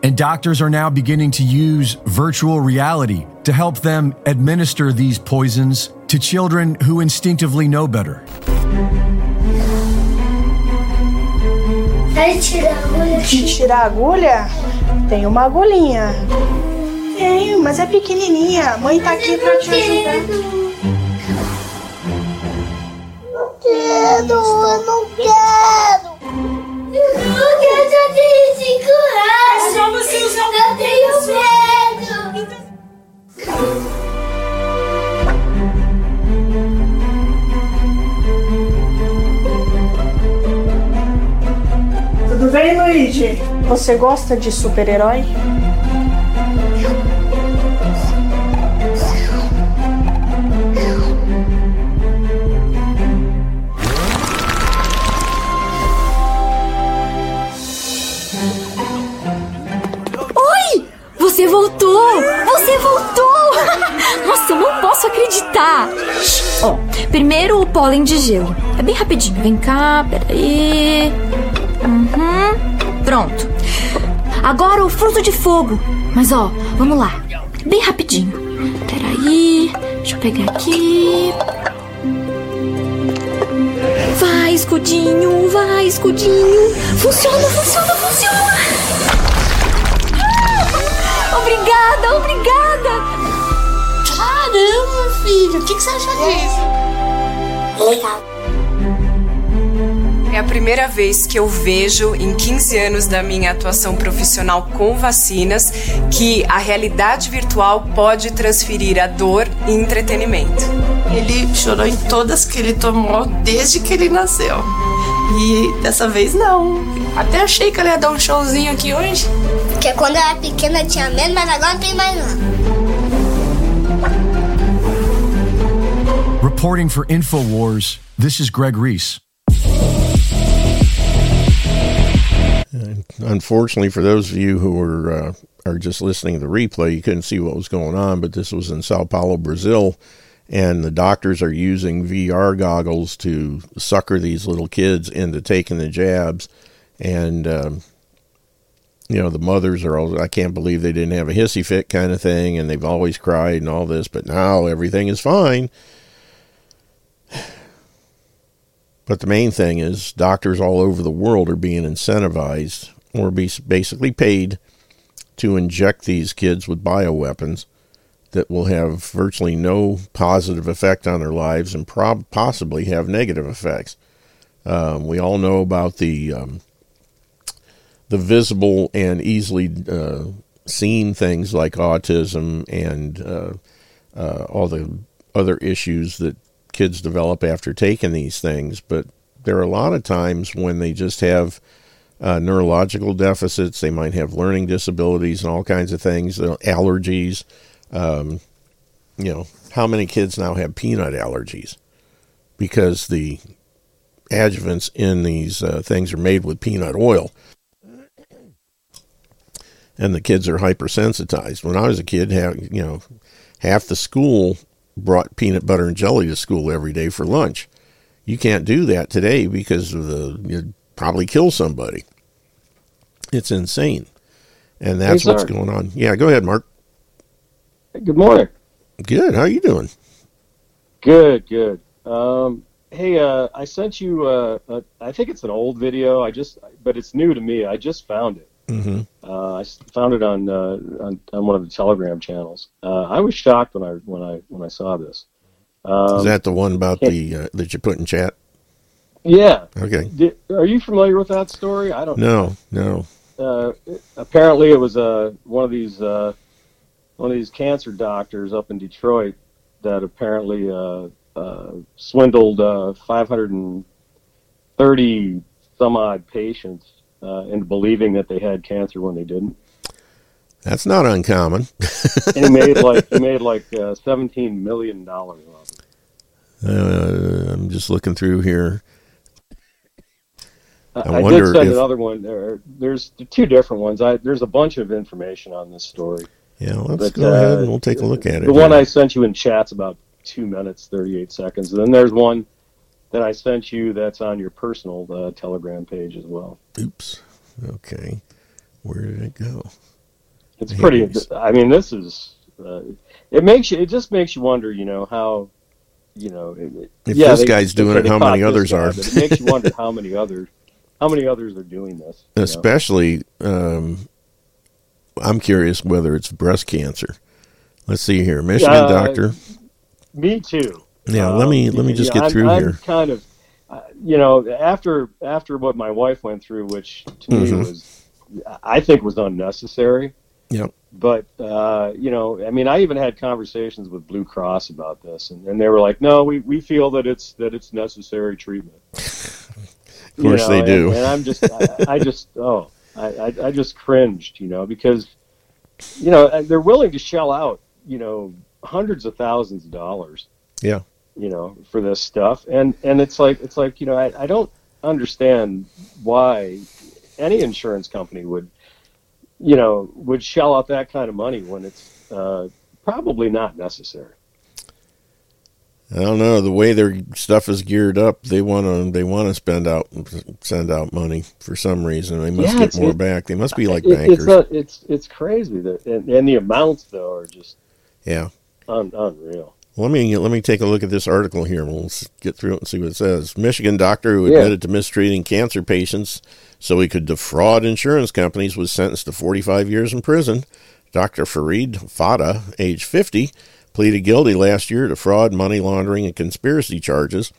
And doctors are now beginning to use virtual reality to help them administer these poisons to children who instinctively know better. Vai tirar a agulha. De tirar a agulha? Tem uma agulhinha. Tenho, mas é pequenininha. A mãe tá aqui pra te ajudar. Não quero, eu não quero. Eu já tenho cinco reais. É só você usar o Eu tenho medo. Tudo bem, Luigi? Você gosta de super-herói? Você voltou! Você voltou! Nossa, eu não posso acreditar! Ó, primeiro o pólen de gelo. É bem rapidinho. Vem cá, peraí. Uhum. Pronto. Agora o fruto de fogo. Mas ó, vamos lá. Bem rapidinho. Peraí. Deixa eu pegar aqui. Vai, escudinho, vai, escudinho. Funciona, funciona, funciona. Filho, o que, que você acha disso? Legal. É a primeira vez que eu vejo em 15 anos da minha atuação profissional com vacinas que a realidade virtual pode transferir a dor em entretenimento. Ele chorou em todas que ele tomou desde que ele nasceu. E dessa vez não. Até achei que ele ia dar um showzinho aqui hoje. Porque quando eu era pequena tinha medo, mas agora não tem mais não. Reporting for InfoWars, this is Greg Reese. Unfortunately, for those of you who are uh, are just listening to the replay, you couldn't see what was going on, but this was in Sao Paulo, Brazil, and the doctors are using VR goggles to sucker these little kids into taking the jabs, and um, you know the mothers are all I can't believe they didn't have a hissy fit kind of thing, and they've always cried and all this, but now everything is fine. But the main thing is doctors all over the world are being incentivized or be basically paid to inject these kids with bioweapons that will have virtually no positive effect on their lives and prob- possibly have negative effects. Um, we all know about the um, the visible and easily uh, seen things like autism and uh, uh, all the other issues that kids develop after taking these things. But there are a lot of times when they just have uh, neurological deficits. They might have learning disabilities and all kinds of things, allergies. Um, you know, how many kids now have peanut allergies because the adjuvants in these uh, things are made with peanut oil? And the kids are hypersensitized. When I was a kid, you know, half the school brought peanut butter and jelly to school every day for lunch. You can't do that today because of the you'd probably kill somebody. It's insane. And that's Hey, what's going on. Yeah, go ahead, Mark. Good morning. Good. How are you doing? Good, good. Um, hey, uh, I sent you. Uh, uh, I think it's an old video. I just, but it's new to me. I just found it. Mm-hmm. Uh, I found it on, uh, on on one of the Telegram channels. Uh, I was shocked when I when I when I saw this. Um, Is that the one about the uh, that you put in chat? yeah? Okay. Did, are you familiar with that story? I don't. No, no. uh, apparently it was uh, one of these uh, one of these cancer doctors up in Detroit that apparently uh, uh, swindled uh, 530 some odd patients uh, into believing that they had cancer when they didn't. That's not uncommon. And he made like he made like uh, 17 million dollars off it. Uh, I'm just looking through here. I, I did send if- another one. There, there's two different ones. I, there's a bunch of information on this story. Yeah, let's But, go ahead uh, and we'll take a look at it. The one. I sent you in chat's about two minutes, 38 seconds. And then there's one that I sent you that's on your personal uh, Telegram page as well. Oops. Okay. Where did it go? It's Here pretty. it. I mean, this is. Uh, it makes you. It just makes you wonder. You know how. You know. It, If yeah, this they- guy's doing it, how many others guy, are? It makes you wonder how many others. How many others are doing this? Especially, um, I'm curious whether it's breast cancer. Let's see here, Michigan Uh, doctor. Me too. Yeah, let me- let me just get I'm, through I'm here. Kind of, uh, you know, after after what my wife went through, which to me Mhm. was, I think was unnecessary. Yep. But uh, you know, I mean, I even had conversations with Blue Cross about this, and, and they were like, "No, we, we feel that it's that it's necessary treatment." Of course they do. And, and I'm just, I, I just, oh, I, I, I just cringed, you know, because, you know, they're willing to shell out, you know, hundreds of thousands of dollars, Yeah. You know, for this stuff, and and it's like, it's like, you know, I, I don't understand why any insurance company would, you know, would shell out that kind of money when it's uh, probably not necessary. I don't know the way their stuff is geared up. They want to they want to spend out send out money for some reason. They must Yeah, get more it- back. They must be like It- bankers. It's not, it's it's crazy that, and, and the amounts though are just yeah. un, unreal. Let me let me take a look at this article here. We'll get through it and see what it says. Michigan doctor who Yeah. admitted to mistreating cancer patients so he could defraud insurance companies was sentenced to 45 years in prison. Dr. Farid Fata, age 50, pleaded guilty last year to fraud, money laundering, and conspiracy charges.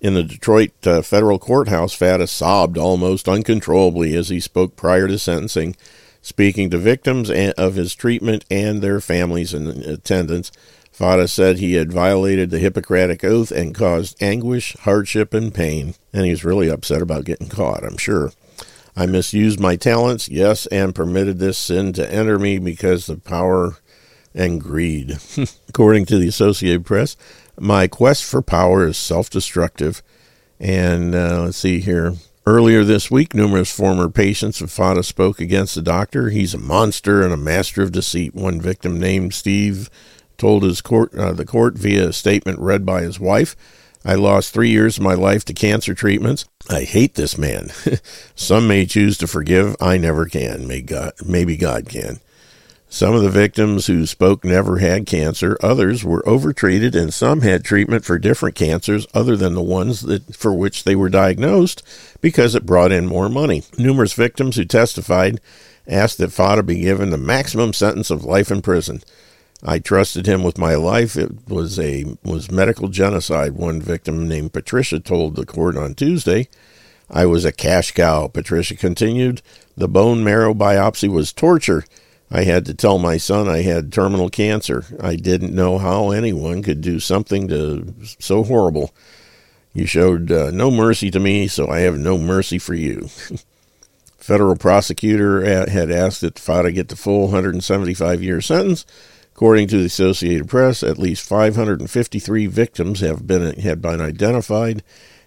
In the Detroit uh, federal courthouse, Fata sobbed almost uncontrollably as he spoke prior to sentencing, speaking to victims of his treatment and their families in attendance. Fata said he had violated the Hippocratic Oath and caused anguish, hardship, and pain, and he was really upset about getting caught, I'm sure. I misused my talents, yes, and permitted this sin to enter me because of power and greed. According to the Associated Press, my quest for power is self destructive. And uh, let's see here. Earlier this week, numerous former patients of Fata spoke against the doctor. He's a monster and a master of deceit. One victim named Steve told his court, uh, the court via a statement read by his wife. I lost three years of my life to cancer treatments. I hate this man. Some may choose to forgive. I never can. May God, maybe God can. Some of the victims who spoke never had cancer. Others were overtreated, and some had treatment for different cancers other than the ones that, for which they were diagnosed because it brought in more money. Numerous victims who testified asked that Fata be given the maximum sentence of life in prison. I trusted him with my life. It was a was medical genocide. One victim named Patricia told the court on Tuesday. I was a cash cow, Patricia continued. The bone marrow biopsy was torture. I had to tell my son I had terminal cancer. I didn't know how anyone could do something to so horrible. You showed uh, no mercy to me, so I have no mercy for you. Federal prosecutor had asked that Fata get the full 175 year sentence. According to the Associated Press, at least 553 victims have been have been identified,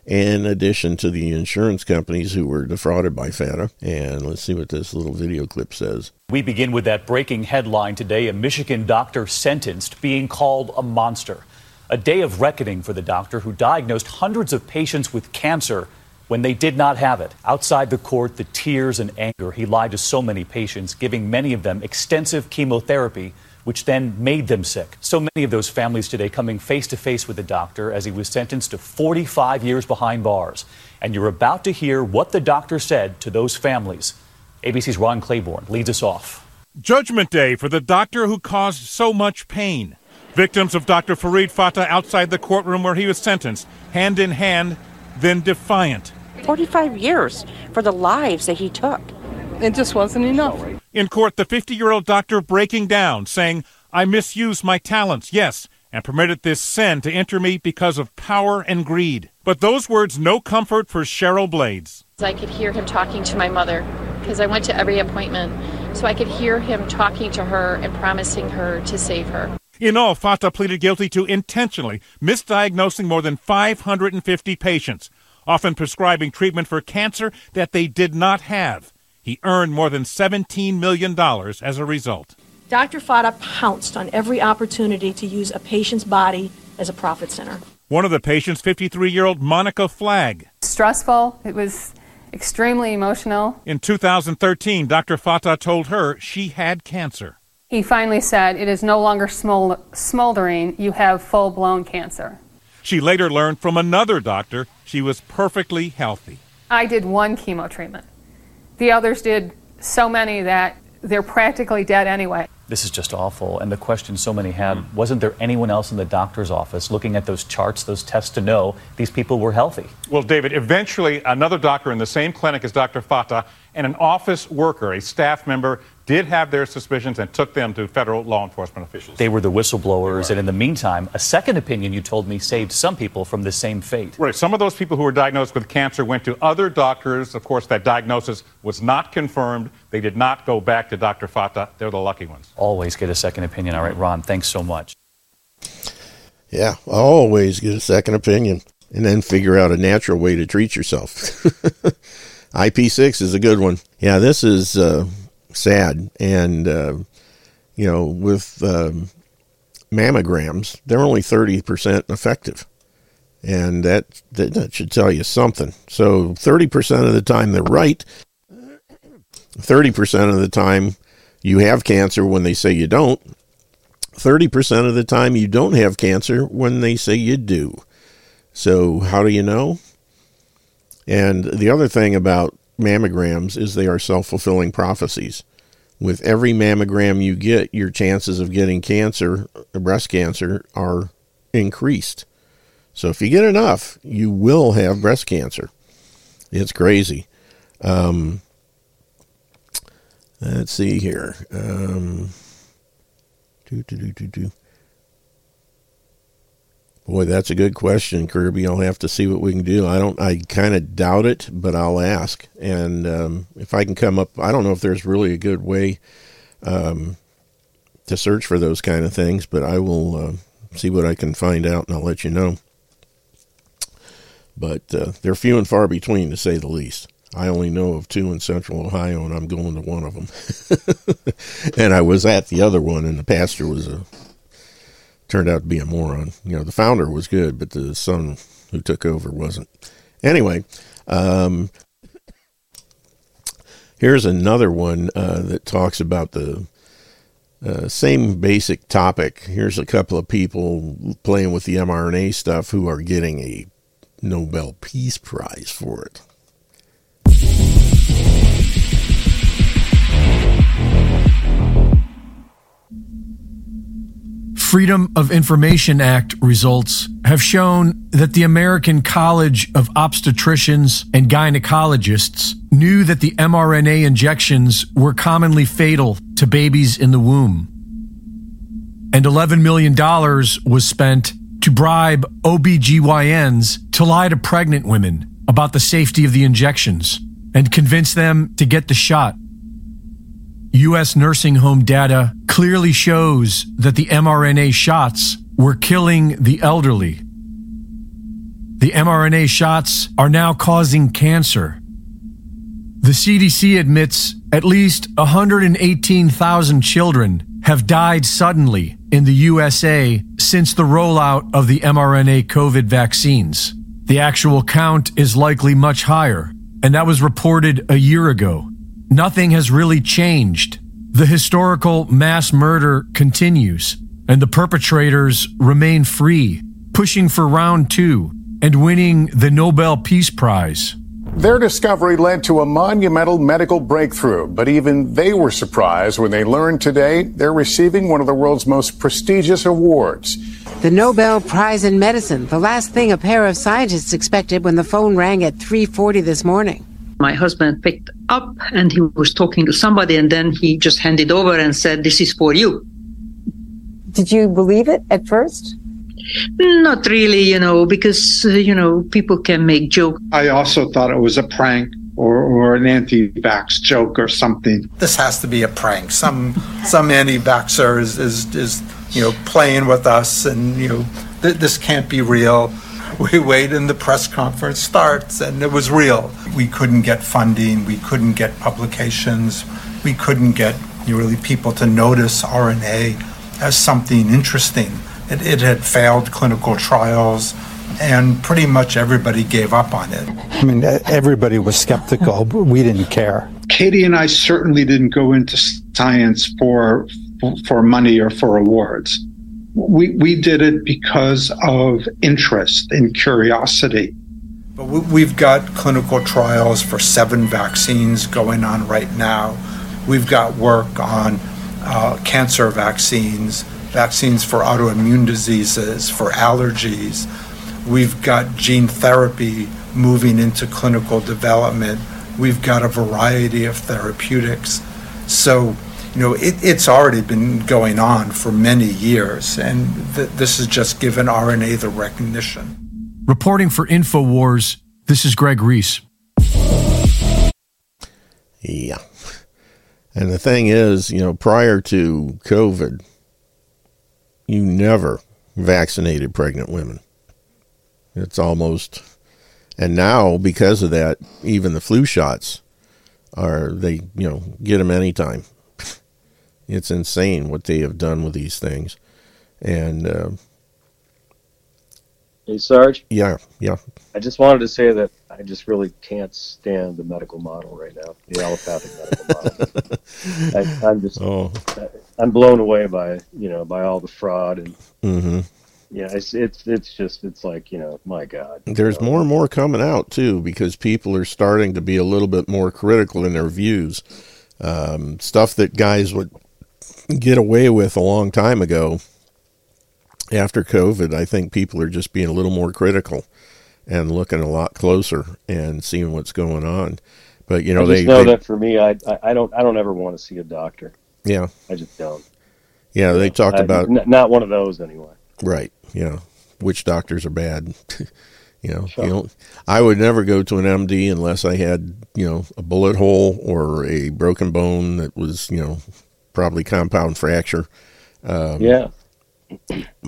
in addition to the insurance companies who were defrauded by Fata. And let's see what this little video clip says. We begin with that breaking headline today: a Michigan doctor sentenced, being called a monster. A day of reckoning for the doctor who diagnosed hundreds of patients with cancer when they did not have it. Outside the court, the tears and anger. He lied to so many patients, giving many of them extensive chemotherapy which then made them sick. So many of those families today coming face to face with the doctor as he was sentenced to 45 years behind bars. And you're about to hear what the doctor said to those families. ABC's Ron Claiborne leads us off. Judgment Day for the doctor who caused so much pain. Victims of Dr. Farid Fata outside the courtroom where he was sentenced, hand in hand, then defiant. 45 years for the lives that he took. It just wasn't enough. In court, the 50 year old doctor breaking down, saying, I misused my talents, yes, and permitted this sin to enter me because of power and greed. But those words no comfort for Cheryl Blades. I could hear him talking to my mother because I went to every appointment. So I could hear him talking to her and promising her to save her. In all, Fata pleaded guilty to intentionally misdiagnosing more than 550 patients, often prescribing treatment for cancer that they did not have. He earned more than $17 million as a result. Dr. Fata pounced on every opportunity to use a patient's body as a profit center. One of the patients, 53 year old Monica Flagg. Stressful. It was extremely emotional. In 2013, Dr. Fata told her she had cancer. He finally said, It is no longer smoldering, you have full blown cancer. She later learned from another doctor she was perfectly healthy. I did one chemo treatment. The others did so many that they're practically dead anyway. This is just awful. And the question so many had wasn't there anyone else in the doctor's office looking at those charts, those tests to know these people were healthy? Well, David, eventually another doctor in the same clinic as Dr. Fata and an office worker, a staff member, did have their suspicions and took them to federal law enforcement officials. They were the whistleblowers, and in the meantime, a second opinion you told me saved some people from the same fate. Right. Some of those people who were diagnosed with cancer went to other doctors. Of course, that diagnosis was not confirmed. They did not go back to Dr. Fata. They're the lucky ones. Always get a second opinion. All right, Ron, thanks so much. Yeah, always get a second opinion and then figure out a natural way to treat yourself. IP6 is a good one. Yeah, this is uh, sad. And, uh, you know, with um, mammograms, they're only 30% effective. And that, that, that should tell you something. So 30% of the time they're right. 30% of the time you have cancer when they say you don't. 30% of the time you don't have cancer when they say you do. So, how do you know? And the other thing about mammograms is they are self fulfilling prophecies. With every mammogram you get, your chances of getting cancer, breast cancer, are increased. So if you get enough, you will have breast cancer. It's crazy. Um, let's see here. Um. Boy, that's a good question, Kirby. I'll have to see what we can do. I don't. I kind of doubt it, but I'll ask. And um, if I can come up, I don't know if there's really a good way um, to search for those kind of things, but I will uh, see what I can find out, and I'll let you know. But uh, they're few and far between, to say the least. I only know of two in Central Ohio, and I'm going to one of them. and I was at the other one, and the pastor was a turned out to be a moron. You know, the founder was good, but the son who took over wasn't. Anyway, um, here's another one uh, that talks about the uh, same basic topic. Here's a couple of people playing with the mRNA stuff who are getting a Nobel Peace Prize for it. Freedom of Information Act results have shown that the American College of Obstetricians and Gynecologists knew that the mRNA injections were commonly fatal to babies in the womb. And $11 million was spent to bribe OBGYNs to lie to pregnant women about the safety of the injections and convince them to get the shot. U.S. nursing home data clearly shows that the mRNA shots were killing the elderly. The mRNA shots are now causing cancer. The CDC admits at least 118,000 children have died suddenly in the USA since the rollout of the mRNA COVID vaccines. The actual count is likely much higher, and that was reported a year ago. Nothing has really changed. The historical mass murder continues, and the perpetrators remain free, pushing for round two and winning the Nobel Peace Prize. Their discovery led to a monumental medical breakthrough, but even they were surprised when they learned today they're receiving one of the world's most prestigious awards. The Nobel Prize in Medicine, the last thing a pair of scientists expected when the phone rang at 3:40 this morning. My husband picked up and he was talking to somebody, and then he just handed over and said, This is for you. Did you believe it at first? Not really, you know, because, uh, you know, people can make jokes. I also thought it was a prank or, or an anti-vax joke or something. This has to be a prank. Some some anti-vaxer is, is, is you know playing with us, and you know th- this can't be real. We wait and the press conference starts, and it was real. We couldn't get funding. We couldn't get publications. We couldn't get really people to notice RNA as something interesting. It, it had failed clinical trials, and pretty much everybody gave up on it. I mean, everybody was skeptical, but we didn't care. Katie and I certainly didn't go into science for for money or for awards. We we did it because of interest and curiosity. But we- we've got clinical trials for seven vaccines going on right now. We've got work on uh, cancer vaccines, vaccines for autoimmune diseases, for allergies. We've got gene therapy moving into clinical development. We've got a variety of therapeutics. So, you know, it, it's already been going on for many years, and th- this has just given RNA the recognition. Reporting for InfoWars, this is Greg Reese. Yeah. And the thing is, you know, prior to COVID, you never vaccinated pregnant women. It's almost, and now because of that, even the flu shots are, they, you know, get them anytime. It's insane what they have done with these things. And, uh, Hey, Sarge. yeah, yeah. I just wanted to say that I just really can't stand the medical model right now, the allopathic medical model. I, I'm just, Oh. I'm blown away by you know by all the fraud and hmm yeah, it's it's it's just it's like you know my God. There's more and more coming out too because people are starting to be a little bit more critical in their views. Um, stuff that guys would get away with a long time ago after COVID, I think people are just being a little more critical and looking a lot closer and seeing what's going on. But you know, they know they- that for me, I, I don't I don't ever want to see a doctor. yeah I just don't. yeah they talked I- about n- not one of those anyway. Right. Yeah. Which doctors are bad. you know, you don't, I would never go to an MD unless I had, you know, a bullet hole or a broken bone that was, you know, probably compound fracture. Um, Yeah.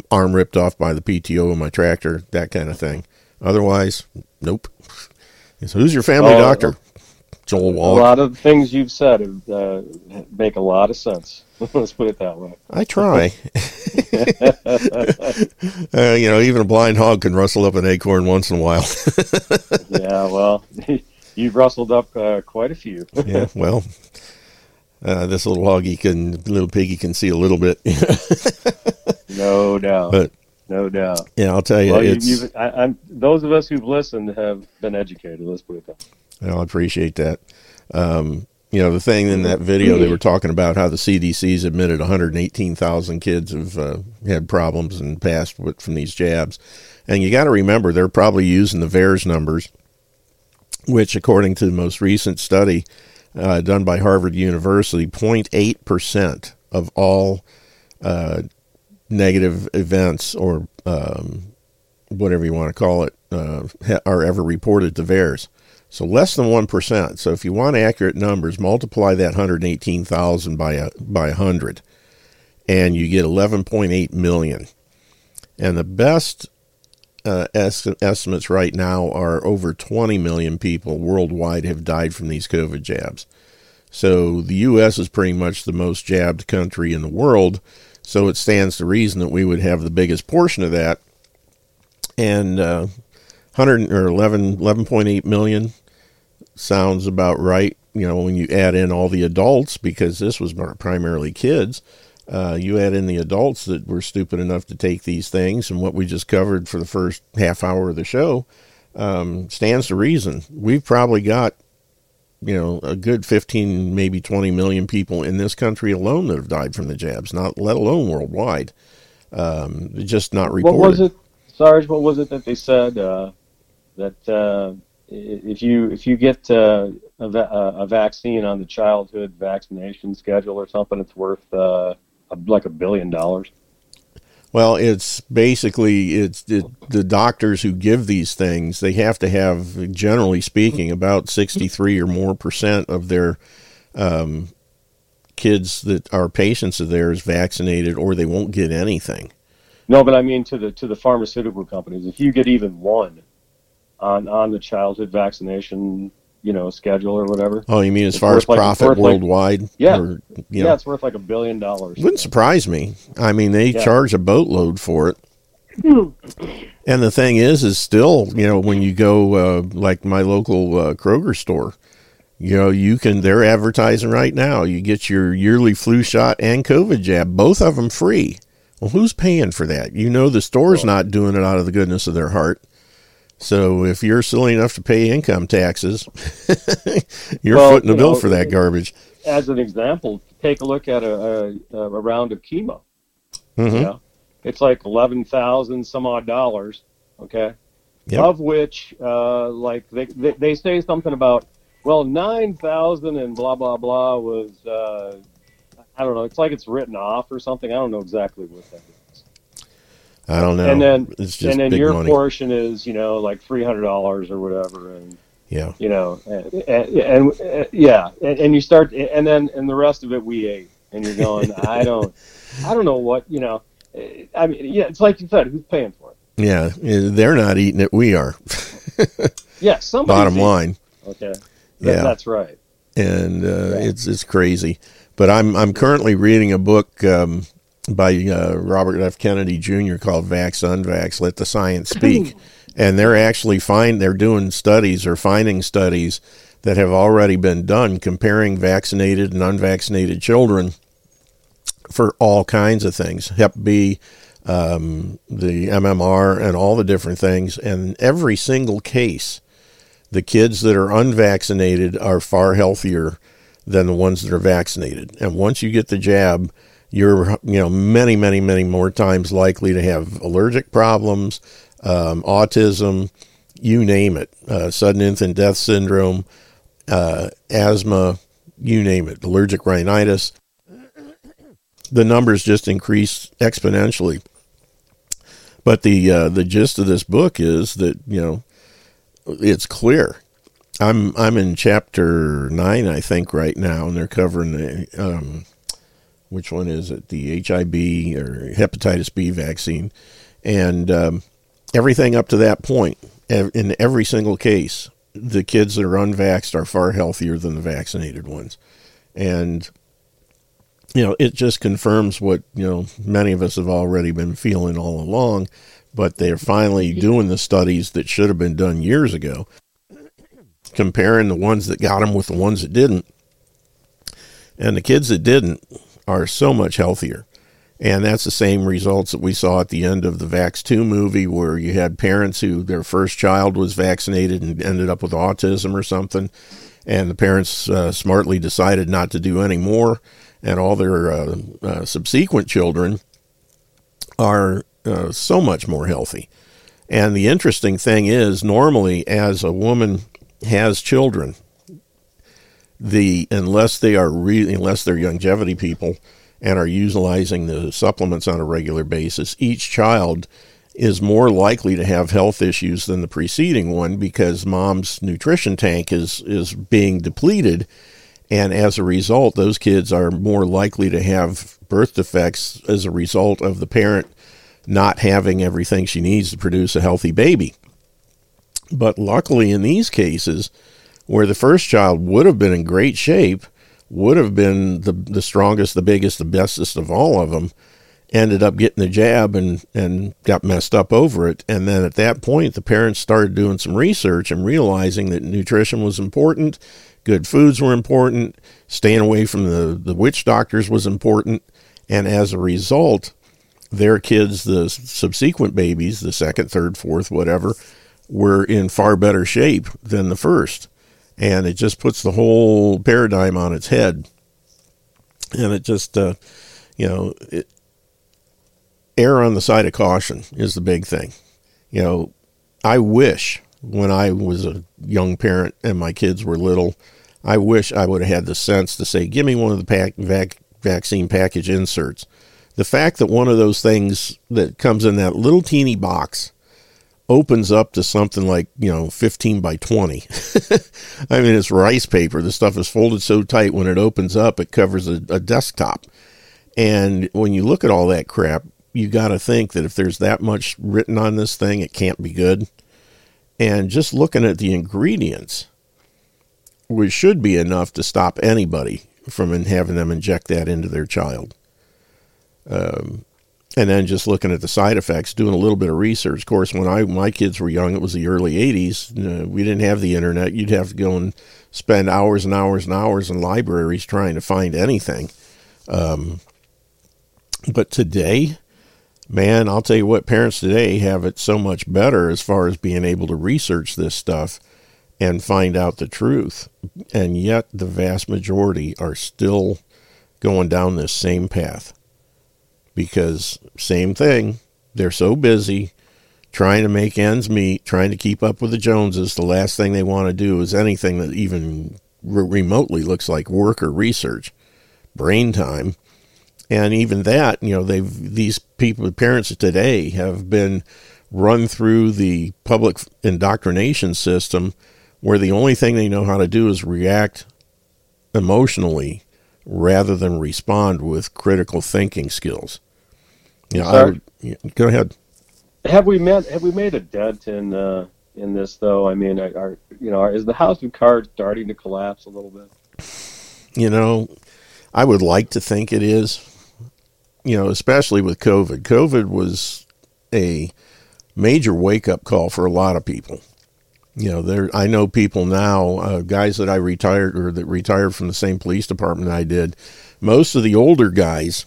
Arm ripped off by the PTO of my tractor, that kind of thing. Otherwise, nope. So who's your family Oh, doctor? Joel Wallach. A lot of the things you've said have, uh, make a lot of sense. Let's put it that way. I try. uh, you know, even a blind hog can rustle up an acorn once in a while. yeah, well, you've rustled up uh, quite a few. yeah, well, uh, this little hoggy can, little piggy can see a little bit. no doubt. But no doubt. yeah, I'll tell you, Well, you, I, I'm those of us who've listened have been educated. Let's put it that. way. I appreciate that. Um, you know, the thing in that video, they were talking about how the CDC's admitted 118,000 kids have uh, had problems and passed with, from these jabs. And you got to remember, they're probably using the VAERS numbers, which, according to the most recent study uh, done by Harvard University, 0.8% of all uh, negative events or um, whatever you want to call it uh, are ever reported to VAERS. So less than 1%. So if you want accurate numbers, multiply that 118,000 by a, by 100 and you get 11.8 million. And the best uh, es- estimates right now are over 20 million people worldwide have died from these COVID jabs. So the U.S. is pretty much the most jabbed country in the world. So it stands to reason that we would have the biggest portion of that. And uh, 100 or 11, 11.8 million sounds about right. You know, when you add in all the adults, because this was primarily kids, uh, you add in the adults that were stupid enough to take these things, and what we just covered for the first half hour of the show um, stands to reason. We've probably got, you know, a good 15, maybe 20 million people in this country alone that have died from the jabs, not let alone worldwide. Um, just not reported. What was it, Sarge? What was it that they said uh, that uh, if you if you get uh, a, va- a vaccine on the childhood vaccination schedule or something, it's worth uh, like a billion dollars. Well, it's basically it's it, the doctors who give these things. They have to have, generally speaking, about sixty-three or more percent of their um, kids that are patients of theirs vaccinated, or they won't get anything. No, but I mean to the to the pharmaceutical companies. If you get even one on on the childhood vaccination, you know, schedule or whatever. Oh, you mean as it's far as like- profit worth like- worldwide? yeah, Or, you yeah, know, it's worth like a billion dollars. wouldn't surprise me. I mean, they Yeah. charge a boatload for it. And the thing is, is still, you know, when you go uh, like my local uh, Kroger store, you know, you can. They're advertising right now. You get your yearly flu shot and COVID jab, both of them free. Well, who's paying for that? You know, the store's not doing it out of the goodness of their heart. So if you're silly enough to pay income taxes, you're Well, footing the you bill know, for that garbage. As an example, take a look at a a, a round of chemo. Mhm. You know, it's like eleven thousand some odd dollars. Okay, Yep. of which uh, like they, they they say something about well nine thousand and blah blah blah was uh, I don't know. It's like it's written off or something. I don't know exactly what that is. I don't know. And then it's just and then big your money. portion is you know like three hundred dollars or whatever and yeah. you know, and, and, and, yeah, and, and you start, and then and the rest of it we ate, and you're going, I don't, I don't know what, you know, I mean, yeah, it's like you said, who's paying for it? Yeah, they're not eating it. We are. Yeah, somebody's Bottom eating line. Okay, Yeah. yeah, that's right. and uh, it's it's crazy. But I'm I'm currently reading a book um, by uh, Robert F. Kennedy Jr. called "Vax Unvax: Let the Science Speak," and they're actually find they're doing studies or finding studies that have already been done comparing vaccinated and unvaccinated children for all kinds of things, Hep B, um, the MMR, and all the different things, and every single case the kids that are unvaccinated are far healthier than the ones that are vaccinated. And once you get the jab, you're you know many many many more times likely to have allergic problems um, autism you name it uh, sudden infant death syndrome uh, asthma you name it allergic rhinitis. The numbers just increase exponentially. But the uh, the gist of this book is that you know it's clear. I'm i'm in chapter 9 i think right now and they're covering the um, which one is it? The HIV or hepatitis B vaccine, and um, everything up to that point, in every single case, the kids that are unvaxxed are far healthier than the vaccinated ones, and you know it just confirms what you know many of us have already been feeling all along, but they're finally doing the studies that should have been done years ago, comparing the ones that got them with the ones that didn't. And the kids that didn't, are so much healthier. And that's the same results that we saw at the end of the Vaxxed 2 movie, where you had parents who their first child was vaccinated and ended up with autism or something. And the parents uh, smartly decided not to do any more. And all their uh, uh, subsequent children are uh, so much more healthy. And the interesting thing is, normally, as a woman has children, the unless they are really unless they're longevity people and are utilizing the supplements on a regular basis, each child is more likely to have health issues than the preceding one because mom's nutrition tank is is being depleted and as a result those kids are more likely to have birth defects as a result of the parent not having everything she needs to produce a healthy baby. But luckily in these cases, where the first child would have been in great shape, would have been the the strongest, the biggest, the bestest of all of them, ended up getting the jab and and got messed up over it. And then at that point, the parents started doing some research and realizing that nutrition was important, good foods were important, staying away from the the witch doctors was important, and as a result, their kids, the subsequent babies, the second, third, fourth, whatever, were in far better shape than the first and it just puts the whole paradigm on its head. And it just, uh, you know, it, err on the side of caution is the big thing. You know, I wish when I was a young parent and my kids were little, I wish I would have had the sense to say, give me one of the pack, vac, vaccine package inserts. The fact that one of those things that comes in that little teeny box opens up to something like you know 15 by 20 i mean it's rice paper. The stuff is folded so tight when it opens up it covers a, a desktop. And when you look at all that crap you got to think that if there's that much written on this thing it can't be good. And just looking at the ingredients which should be enough to stop anybody from having them inject that into their child. Um, and then just looking at the side effects, doing a little bit of research. Of course, when I my kids were young, it was the early '80s. Uh, we didn't have the internet. You'd have to go and spend hours and hours and hours in libraries trying to find anything. Um, but today, man, I'll tell you what, parents today have it so much better as far as being able to research this stuff and find out the truth. And yet, the vast majority are still going down this same path because same thing, they're so busy trying to make ends meet, trying to keep up with the Joneses. The last thing they want to do is anything that even re- remotely looks like work or research, brain time. And even that, you know, they've these people, parents today, have been run through the public indoctrination system where the only thing they know how to do is react emotionally rather than respond with critical thinking skills. Yeah, I yeah, go ahead. Have we met? Have we made a dent in uh, in this though? I mean, are you know, is the house of cards starting to collapse a little bit? You know, I would like to think it is. You know, especially with COVID. COVID was a major wake up call for a lot of people. You know, there I know people now, uh, guys that I retired or that retired from the same police department I did. Most of the older guys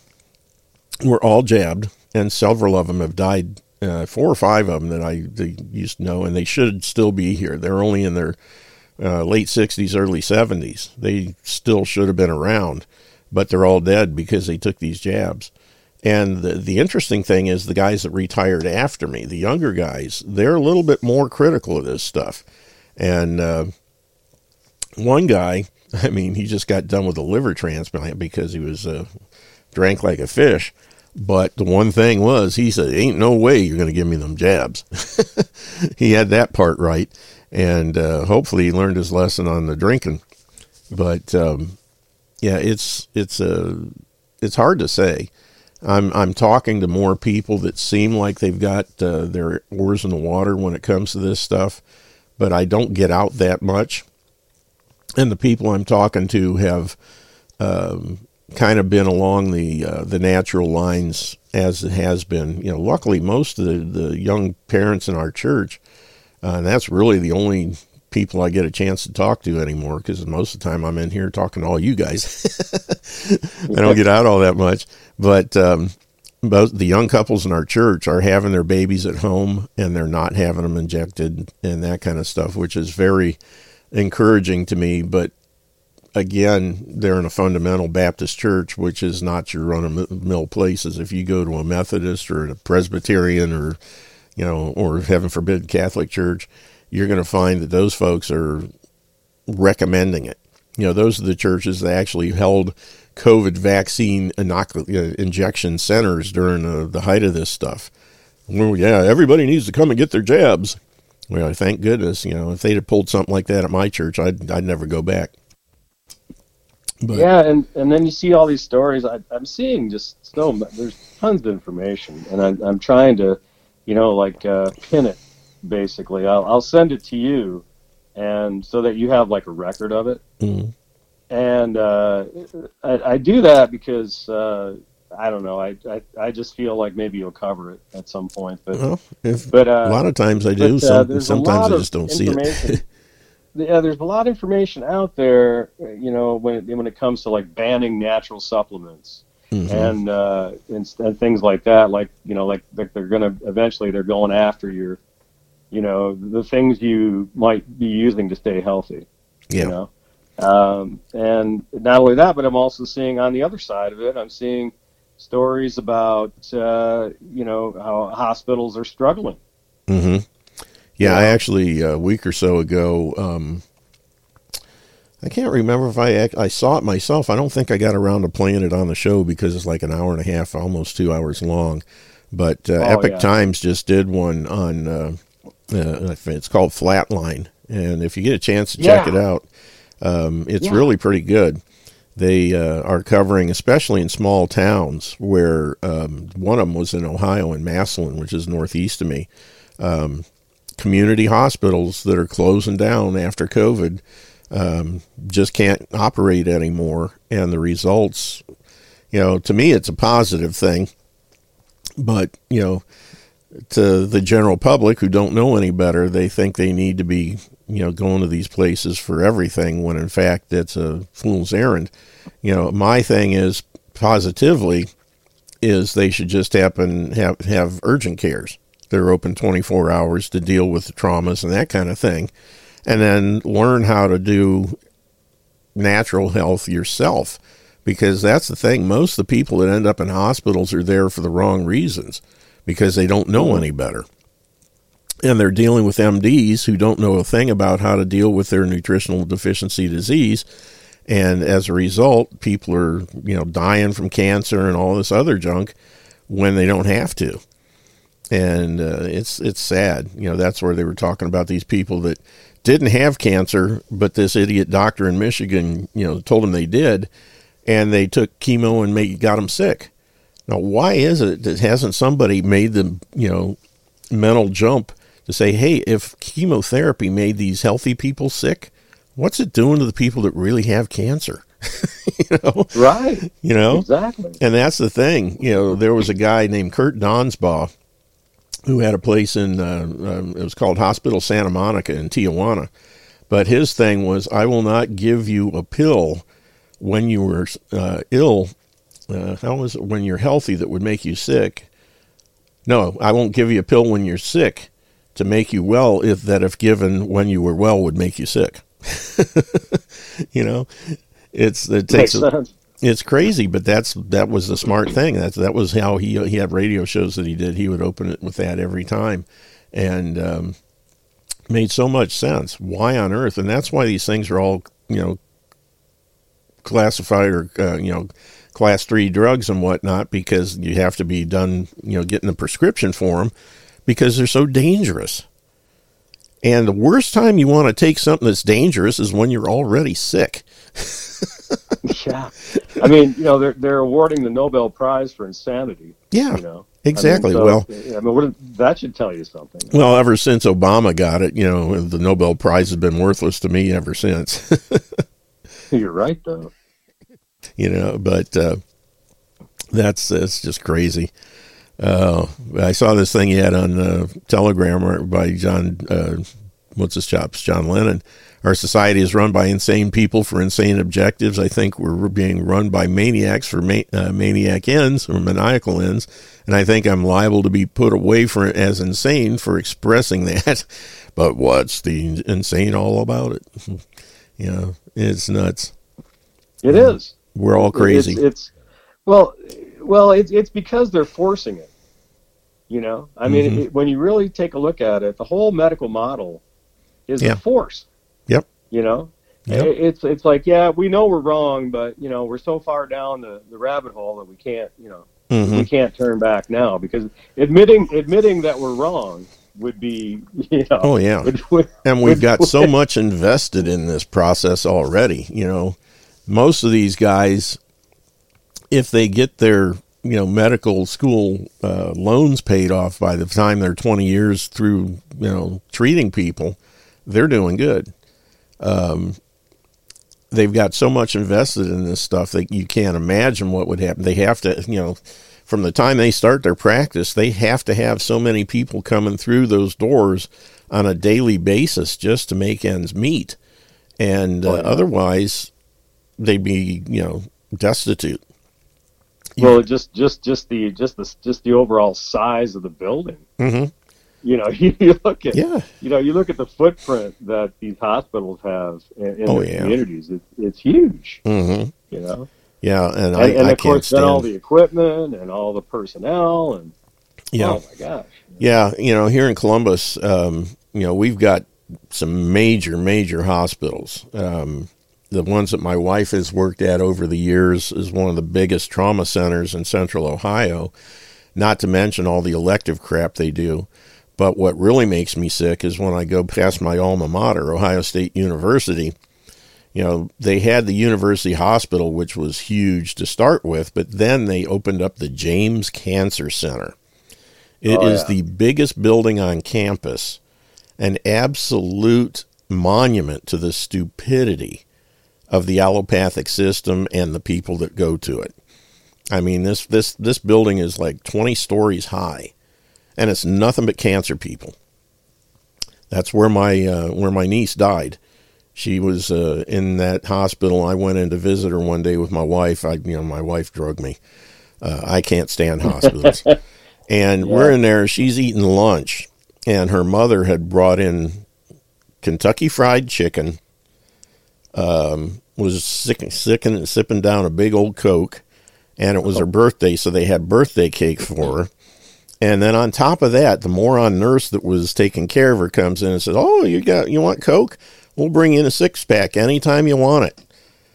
were all jabbed, and several of them have died. Uh, four or five of them that I used to know, and they should still be here. They're only in their uh, late 60s, early 70s. They still should have been around. but they're all dead because they took these jabs. And the, the interesting thing is the guys that retired after me, the younger guys, they're a little bit more critical of this stuff. And uh, one guy, I mean, he just got done with a liver transplant because he was uh, drank like a fish. But the one thing was, he said, "Ain't no way you're going to give me them jabs." he had that part right, and uh, hopefully he learned his lesson on the drinking. But um, yeah, it's it's a uh, it's hard to say. I'm I'm talking to more people that seem like they've got uh, their oars in the water when it comes to this stuff, but I don't get out that much. And the people I'm talking to have um, kind of been along the uh, the natural lines as it has been. You know, luckily most of the, the young parents in our church, uh, and that's really the only people I get a chance to talk to anymore because most of the time I'm in here talking to all you guys. I don't get out all that much, but um, both the young couples in our church are having their babies at home and they're not having them injected and that kind of stuff, which is very encouraging to me. But again, they're in a fundamental Baptist church, which is not your run of mill places. If you go to a Methodist or a Presbyterian or, you know, or heaven forbid, Catholic church, you're going to find that those folks are recommending it. You know, those are the churches that actually held COVID vaccine injection centers during the, the height of this stuff. Well, yeah, everybody needs to come and get their jabs. Well, thank goodness. You know, if they'd have pulled something like that at my church, I'd I'd never go back. But, yeah, and, and then you see all these stories. I, I'm seeing just so there's tons of information, and I'm I'm trying to, you know, like uh, pin it. Basically, I'll I'll send it to you, and so that you have like a record of it. Mm-hmm. And uh, I, I do that because uh, I don't know. I, I I just feel like maybe you'll cover it at some point. But well, if, but uh, a lot of times I do. But, uh, some, sometimes I just don't see it. yeah, there's a lot of information out there, you know, when it, when it comes to like banning natural supplements mm-hmm. and, uh, and and things like that. Like you know, like, like they're gonna eventually they're going after your, you know, the things you might be using to stay healthy. Yeah. You know, um, and not only that, but I'm also seeing on the other side of it, I'm seeing stories about uh, you know how hospitals are struggling. Mm-hmm. Yeah, I actually a week or so ago. Um, I can't remember if I I saw it myself. I don't think I got around to playing it on the show because it's like an hour and a half, almost two hours long. But uh, oh, Epoch yeah. Times just did one on. Uh, uh, it's called Flatline, and if you get a chance to check yeah. it out, um, it's yeah. really pretty good. They uh, are covering, especially in small towns, where um, one of them was in Ohio in Massillon, which is northeast of me. Um, community hospitals that are closing down after COVID um, just can't operate anymore. And the results, you know, to me, it's a positive thing. But, you know, to the general public who don't know any better, they think they need to be, you know, going to these places for everything when in fact it's a fool's errand. You know, my thing is positively is they should just happen have have urgent cares they're open 24 hours to deal with the traumas and that kind of thing. And then learn how to do natural health yourself because that's the thing. Most of the people that end up in hospitals are there for the wrong reasons because they don't know any better. And they're dealing with MDs who don't know a thing about how to deal with their nutritional deficiency disease. And as a result, people are, you know, dying from cancer and all this other junk when they don't have to and uh, it's it's sad. You know, that's where they were talking about these people that didn't have cancer, but this idiot doctor in Michigan, you know, told them they did, and they took chemo and made got them sick. Now, why is it that hasn't somebody made the you know mental jump to say, hey, if chemotherapy made these healthy people sick, what's it doing to the people that really have cancer? you know, right? You know, exactly. And that's the thing. You know, there was a guy named Kurt Donsbach who had a place in uh, um, it was called Hospital Santa Monica in Tijuana. But his thing was, I will not give you a pill when you were uh, ill. Uh, how was it when you're healthy that would make you sick? No, I won't give you a pill when you're sick to make you well. If that, if given when you were well, would make you sick. you know, it's it takes a, it's crazy, but that's that was the smart thing. That's that was how he he had radio shows that he did. He would open it with that every time, and um, made so much sense. Why on earth? And that's why these things are all you know classified or uh, you know class three drugs and whatnot because you have to be done you know getting a prescription for them because they're so dangerous. And the worst time you want to take something that's dangerous is when you're already sick. yeah, I mean, you know, they're they're awarding the Nobel Prize for insanity. Yeah, you know, exactly. I mean, so, well, I mean, what, that should tell you something. Well, ever since Obama got it, you know, the Nobel Prize has been worthless to me ever since. You're right, though. You know, but uh, that's that's just crazy. Uh, I saw this thing he had on uh, Telegram by John, uh, what's his chops, John Lennon. Our society is run by insane people for insane objectives. I think we're being run by maniacs for ma- uh, maniac ends or maniacal ends, and I think I'm liable to be put away for as insane for expressing that. but what's the insane all about it? you know, it's nuts. It is. We're all crazy. It's, it's well, well, it's it's because they're forcing it. You know, I mean, Mhm. it, when you really take a look at it, the whole medical model is Yeah. a force. Yep. You know, Yep. It- it's it's like yeah, we know we're wrong, but you know, we're so far down the, the rabbit hole that we can't, you know, Mhm. we can't turn back now because admitting admitting that we're wrong would be, you know, Oh yeah, would- would- and we've would- got so much invested in this process already. You know, most of these guys, if they get their you know medical school uh, loans paid off by the time they're twenty years through, you know, treating people, they're doing good. Um, they've got so much invested in this stuff that you can't imagine what would happen. They have to, you know, from the time they start their practice, they have to have so many people coming through those doors on a daily basis just to make ends meet. And uh, Oh, yeah. otherwise, they'd be, you know, destitute. well, just just just the just the just the overall size of the building. Mm-hmm. You know, you look at Yeah. you know you look at the footprint that these hospitals have in, in Oh, their yeah. communities. It, it's huge. Mm-hmm. You know, Yeah, and, and, I, and I of can't course then all the equipment and all the personnel and Yeah. oh my gosh. Yeah, you know, here in Columbus, um, you know, we've got some major, major hospitals. Um, the ones that my wife has worked at over the years is one of the biggest trauma centers in central Ohio, not to mention all the elective crap they do. But what really makes me sick is when I go past my alma mater, Ohio State University. You know, they had the university hospital, which was huge to start with, but then they opened up the James Cancer Center. It oh, is Oh, yeah. the biggest building on campus, an absolute monument to the stupidity of the allopathic system and the people that go to it. I mean, this this this building is like 20 stories high, and it's nothing but cancer people. That's where my uh, where my niece died. She was uh, in that hospital. I went in to visit her one day with my wife. I, you know, my wife drugged me. Uh, I can't stand hospitals. and we're in there. She's eating lunch, and her mother had brought in Kentucky Fried Chicken. Um, was sick, and sipping down a big old Coke, and it was her birthday, so they had birthday cake for her. And then on top of that, the moron nurse that was taking care of her comes in and says, "Oh, you got you want Coke? We'll bring in a six pack anytime you want it."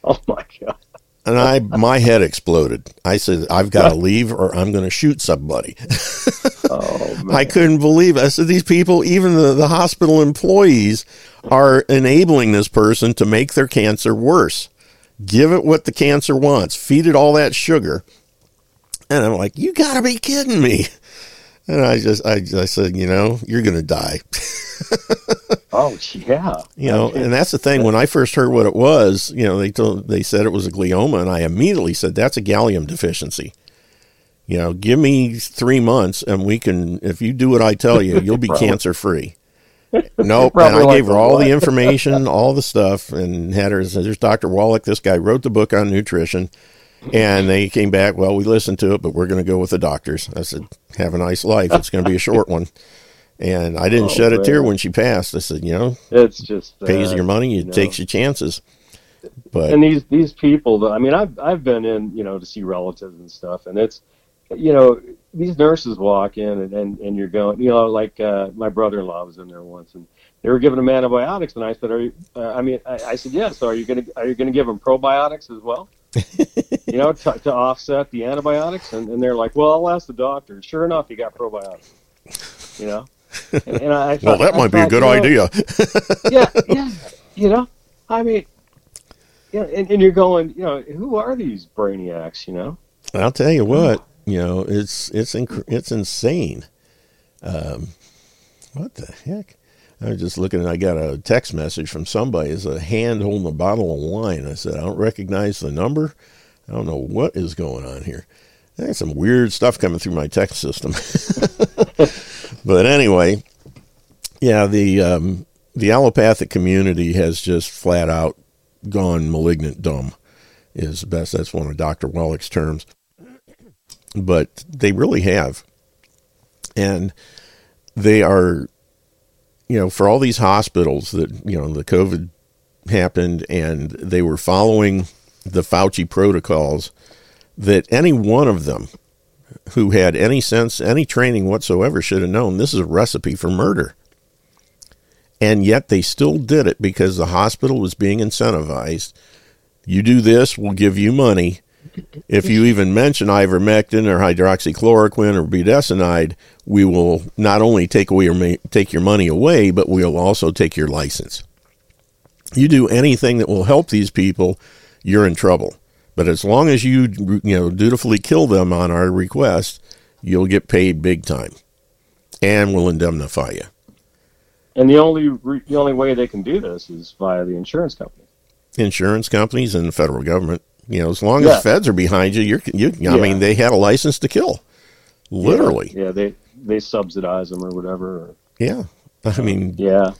Oh my god. And I, my head exploded. I said, "I've got to leave, or I'm going to shoot somebody." Oh I couldn't believe it. I said, "These people, even the, the hospital employees, are enabling this person to make their cancer worse. Give it what the cancer wants. Feed it all that sugar." And I'm like, "You got to be kidding me!" And I just, I, I said, "You know, you're going to die." Oh yeah. You know, and that's the thing. When I first heard what it was, you know, they told they said it was a glioma, and I immediately said that's a gallium deficiency. You know, give me three months, and we can. If you do what I tell you, you'll be cancer free. Nope. And I gave her all the information, all the stuff, and had her. There's Dr. Wallach. This guy wrote the book on nutrition, and they came back. Well, we listened to it, but we're going to go with the doctors. I said, "Have a nice life. It's going to be a short one." And I didn't Oh, shed a tear when she passed. I said, "You know, It's just pays your money, you you know. takes your chances. But and these these people, I mean, I've I've been in, you know, to see relatives and stuff, and it's, you know, these nurses walk in and and, and you're going, you know, like uh, my brother-in-law was in there once, and they were giving him antibiotics, and I said, are you? Uh, I mean, I, I said, yes. So are you gonna are you gonna give him probiotics as well? you know, to, to offset the antibiotics, and, and they're like, well, I'll ask the doctor. Sure enough, he got probiotics. You know, and, and I well, thought- that I might be a good you know, idea. yeah, yeah. You know, I mean, yeah, and, and you're going, you know, who are these brainiacs? You know, I'll tell you what, you know, it's it's inc- it's insane. Um, what the heck? I was just looking. And I got a text message from somebody. It's a hand holding a bottle of wine. I said, I don't recognize the number. I don't know what is going on here. There's some weird stuff coming through my text system. but anyway, yeah, the um, the allopathic community has just flat out gone malignant dumb. Is best. That's one of Dr. Wallach's terms. But they really have, and they are, you know, for all these hospitals that you know the COVID happened, and they were following the Fauci protocols. That any one of them who had any sense, any training whatsoever should have known this is a recipe for murder. And yet they still did it because the hospital was being incentivized. You do this, we'll give you money. If you even mention ivermectin or hydroxychloroquine or budesonide, we will not only take away your take your money away, but we'll also take your license. You do anything that will help these people, you're in trouble. But as long as you you know dutifully kill them on our request, you'll get paid big time, and we'll indemnify you. and the only re- the only way they can do this is via the insurance company. Insurance companies and the federal government. You know, as long Yeah. as feds are behind you, you're you. I Yeah. mean, they had a license to kill, literally. Yeah, they they subsidize them or whatever. Or, Yeah, I mean, yeah,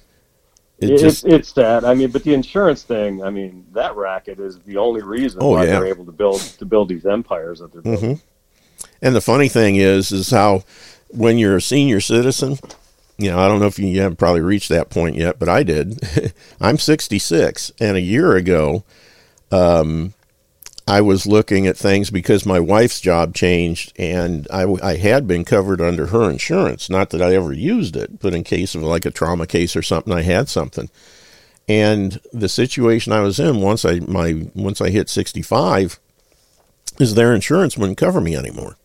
it it's just it's that. I mean, but the insurance thing. I mean, that racket is the only reason Oh, why yeah. they're able to build to build these empires that they're building. hmm And the funny thing is, is how when you're a senior citizen, you know, I don't know if you, you haven't probably reached that point yet, but I did. I'm 66, and a year ago, um, I was looking at things because my wife's job changed, and I, I had been covered under her insurance. Not that I ever used it, but in case of like a trauma case or something, I had something. And the situation I was in once I my once I hit 65 is their insurance wouldn't cover me anymore.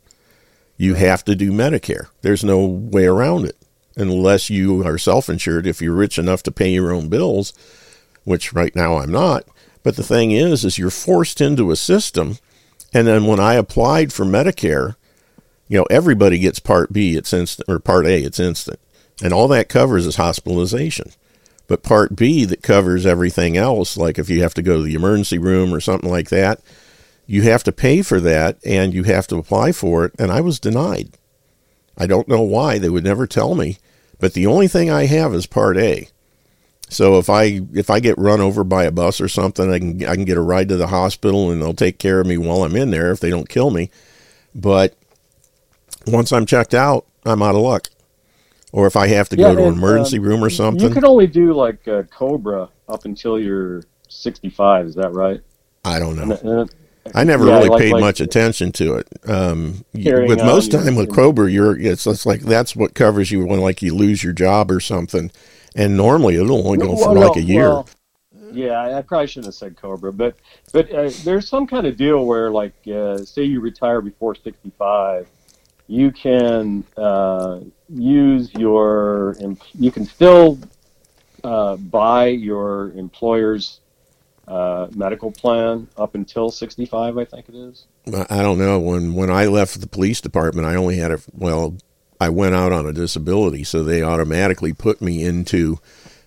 You have to do Medicare. There's no way around it unless you are self-insured if you're rich enough to pay your own bills, which right now I'm not. But the thing is is you're forced into a system and then when I applied for Medicare, you know, everybody gets part B, it's instant or part A, it's instant. And all that covers is hospitalization. But part B that covers everything else, like if you have to go to the emergency room or something like that, you have to pay for that and you have to apply for it. And I was denied. I don't know why. They would never tell me. But the only thing I have is part A. So if I if I get run over by a bus or something, I can I can get a ride to the hospital and they'll take care of me while I'm in there if they don't kill me. But once I'm checked out, I'm out of luck. Or if I have to Yeah, go to an emergency um, room or something, You could only do like uh, Cobra up until you're 65. Is that right? I don't know. And- and- I never yeah, really like- paid like much attention to it. Um, with most time with Cobra, you're it's, it's like that's what covers you when like you lose your job or something, and normally it'll only go for Well, like a year. well, yeah, I probably shouldn't have said Cobra, but but uh, there's some kind of deal where, like, uh, say you retire before 65, you can uh, use your you can still uh, buy your employer's uh, medical plan up until 65, I think it is. I I don't know. When when I left the police department, I only had a well, I went out on a disability, so they automatically put me into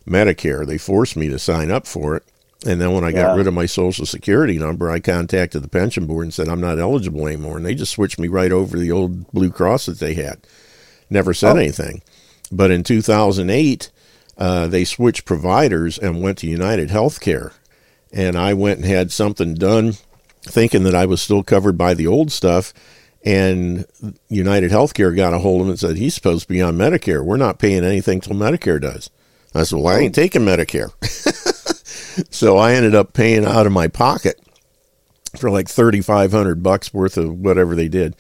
Medicare. They forced me to sign up for it. And then when I got Yeah. rid of my social security number, I contacted the pension board and said I'm not eligible anymore, and they just switched me right over to the old Blue Cross that they had. Never said Oh. anything. But in 2008, uh, they switched providers and went to United Healthcare, and I went and had something done, thinking that I was still covered by the old stuff. And United Healthcare got a hold of it and said he's supposed to be on Medicare. We're not paying anything till Medicare does. I said, "Well, I ain't oh. taking Medicare." so I ended up paying out of my pocket for like 3500 bucks worth of whatever they did.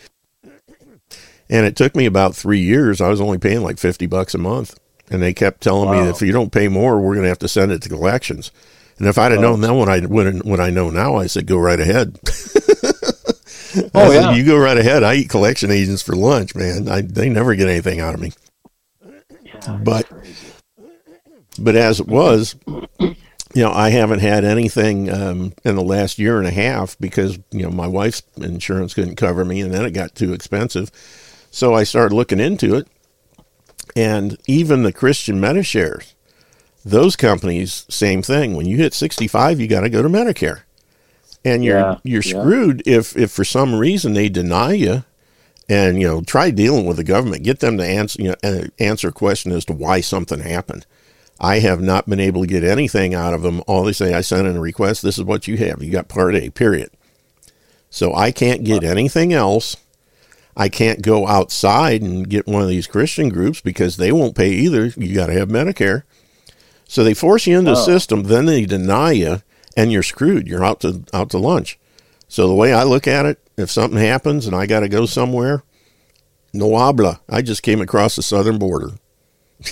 And it took me about 3 years. I was only paying like 50 bucks a month. And they kept telling Wow. me if you don't pay more, we're going to have to send it to collections. And if I'd have known then what I when, what I know now, I said go right ahead. I Oh, said, yeah. you go right ahead. I eat collection agents for lunch, man. I, they never get anything out of me. but but as it was, you know, I haven't had anything um, in the last year and a half because you know my wife's insurance couldn't cover me, and then it got too expensive. So I started looking into it, and even the Christian Medishares, those companies, same thing. When you hit sixty-five, you got to go to Medicare, and you're Yeah, you're yeah. screwed if if for some reason they deny you. And you know, try dealing with the government. Get them to answer you know, answer a question as to why something happened. I have not been able to get anything out of them. All they say, I sent in a request. This is what you have. You got Part A. Period. So I can't get anything else. I can't go outside and get one of these Christian groups because they won't pay either. You got to have Medicare. So they force you into the Oh. system, then they deny you, and you're screwed. You're out to out to lunch. So the way I look at it, if something happens and I got to go somewhere, no habla. I just came across the southern border.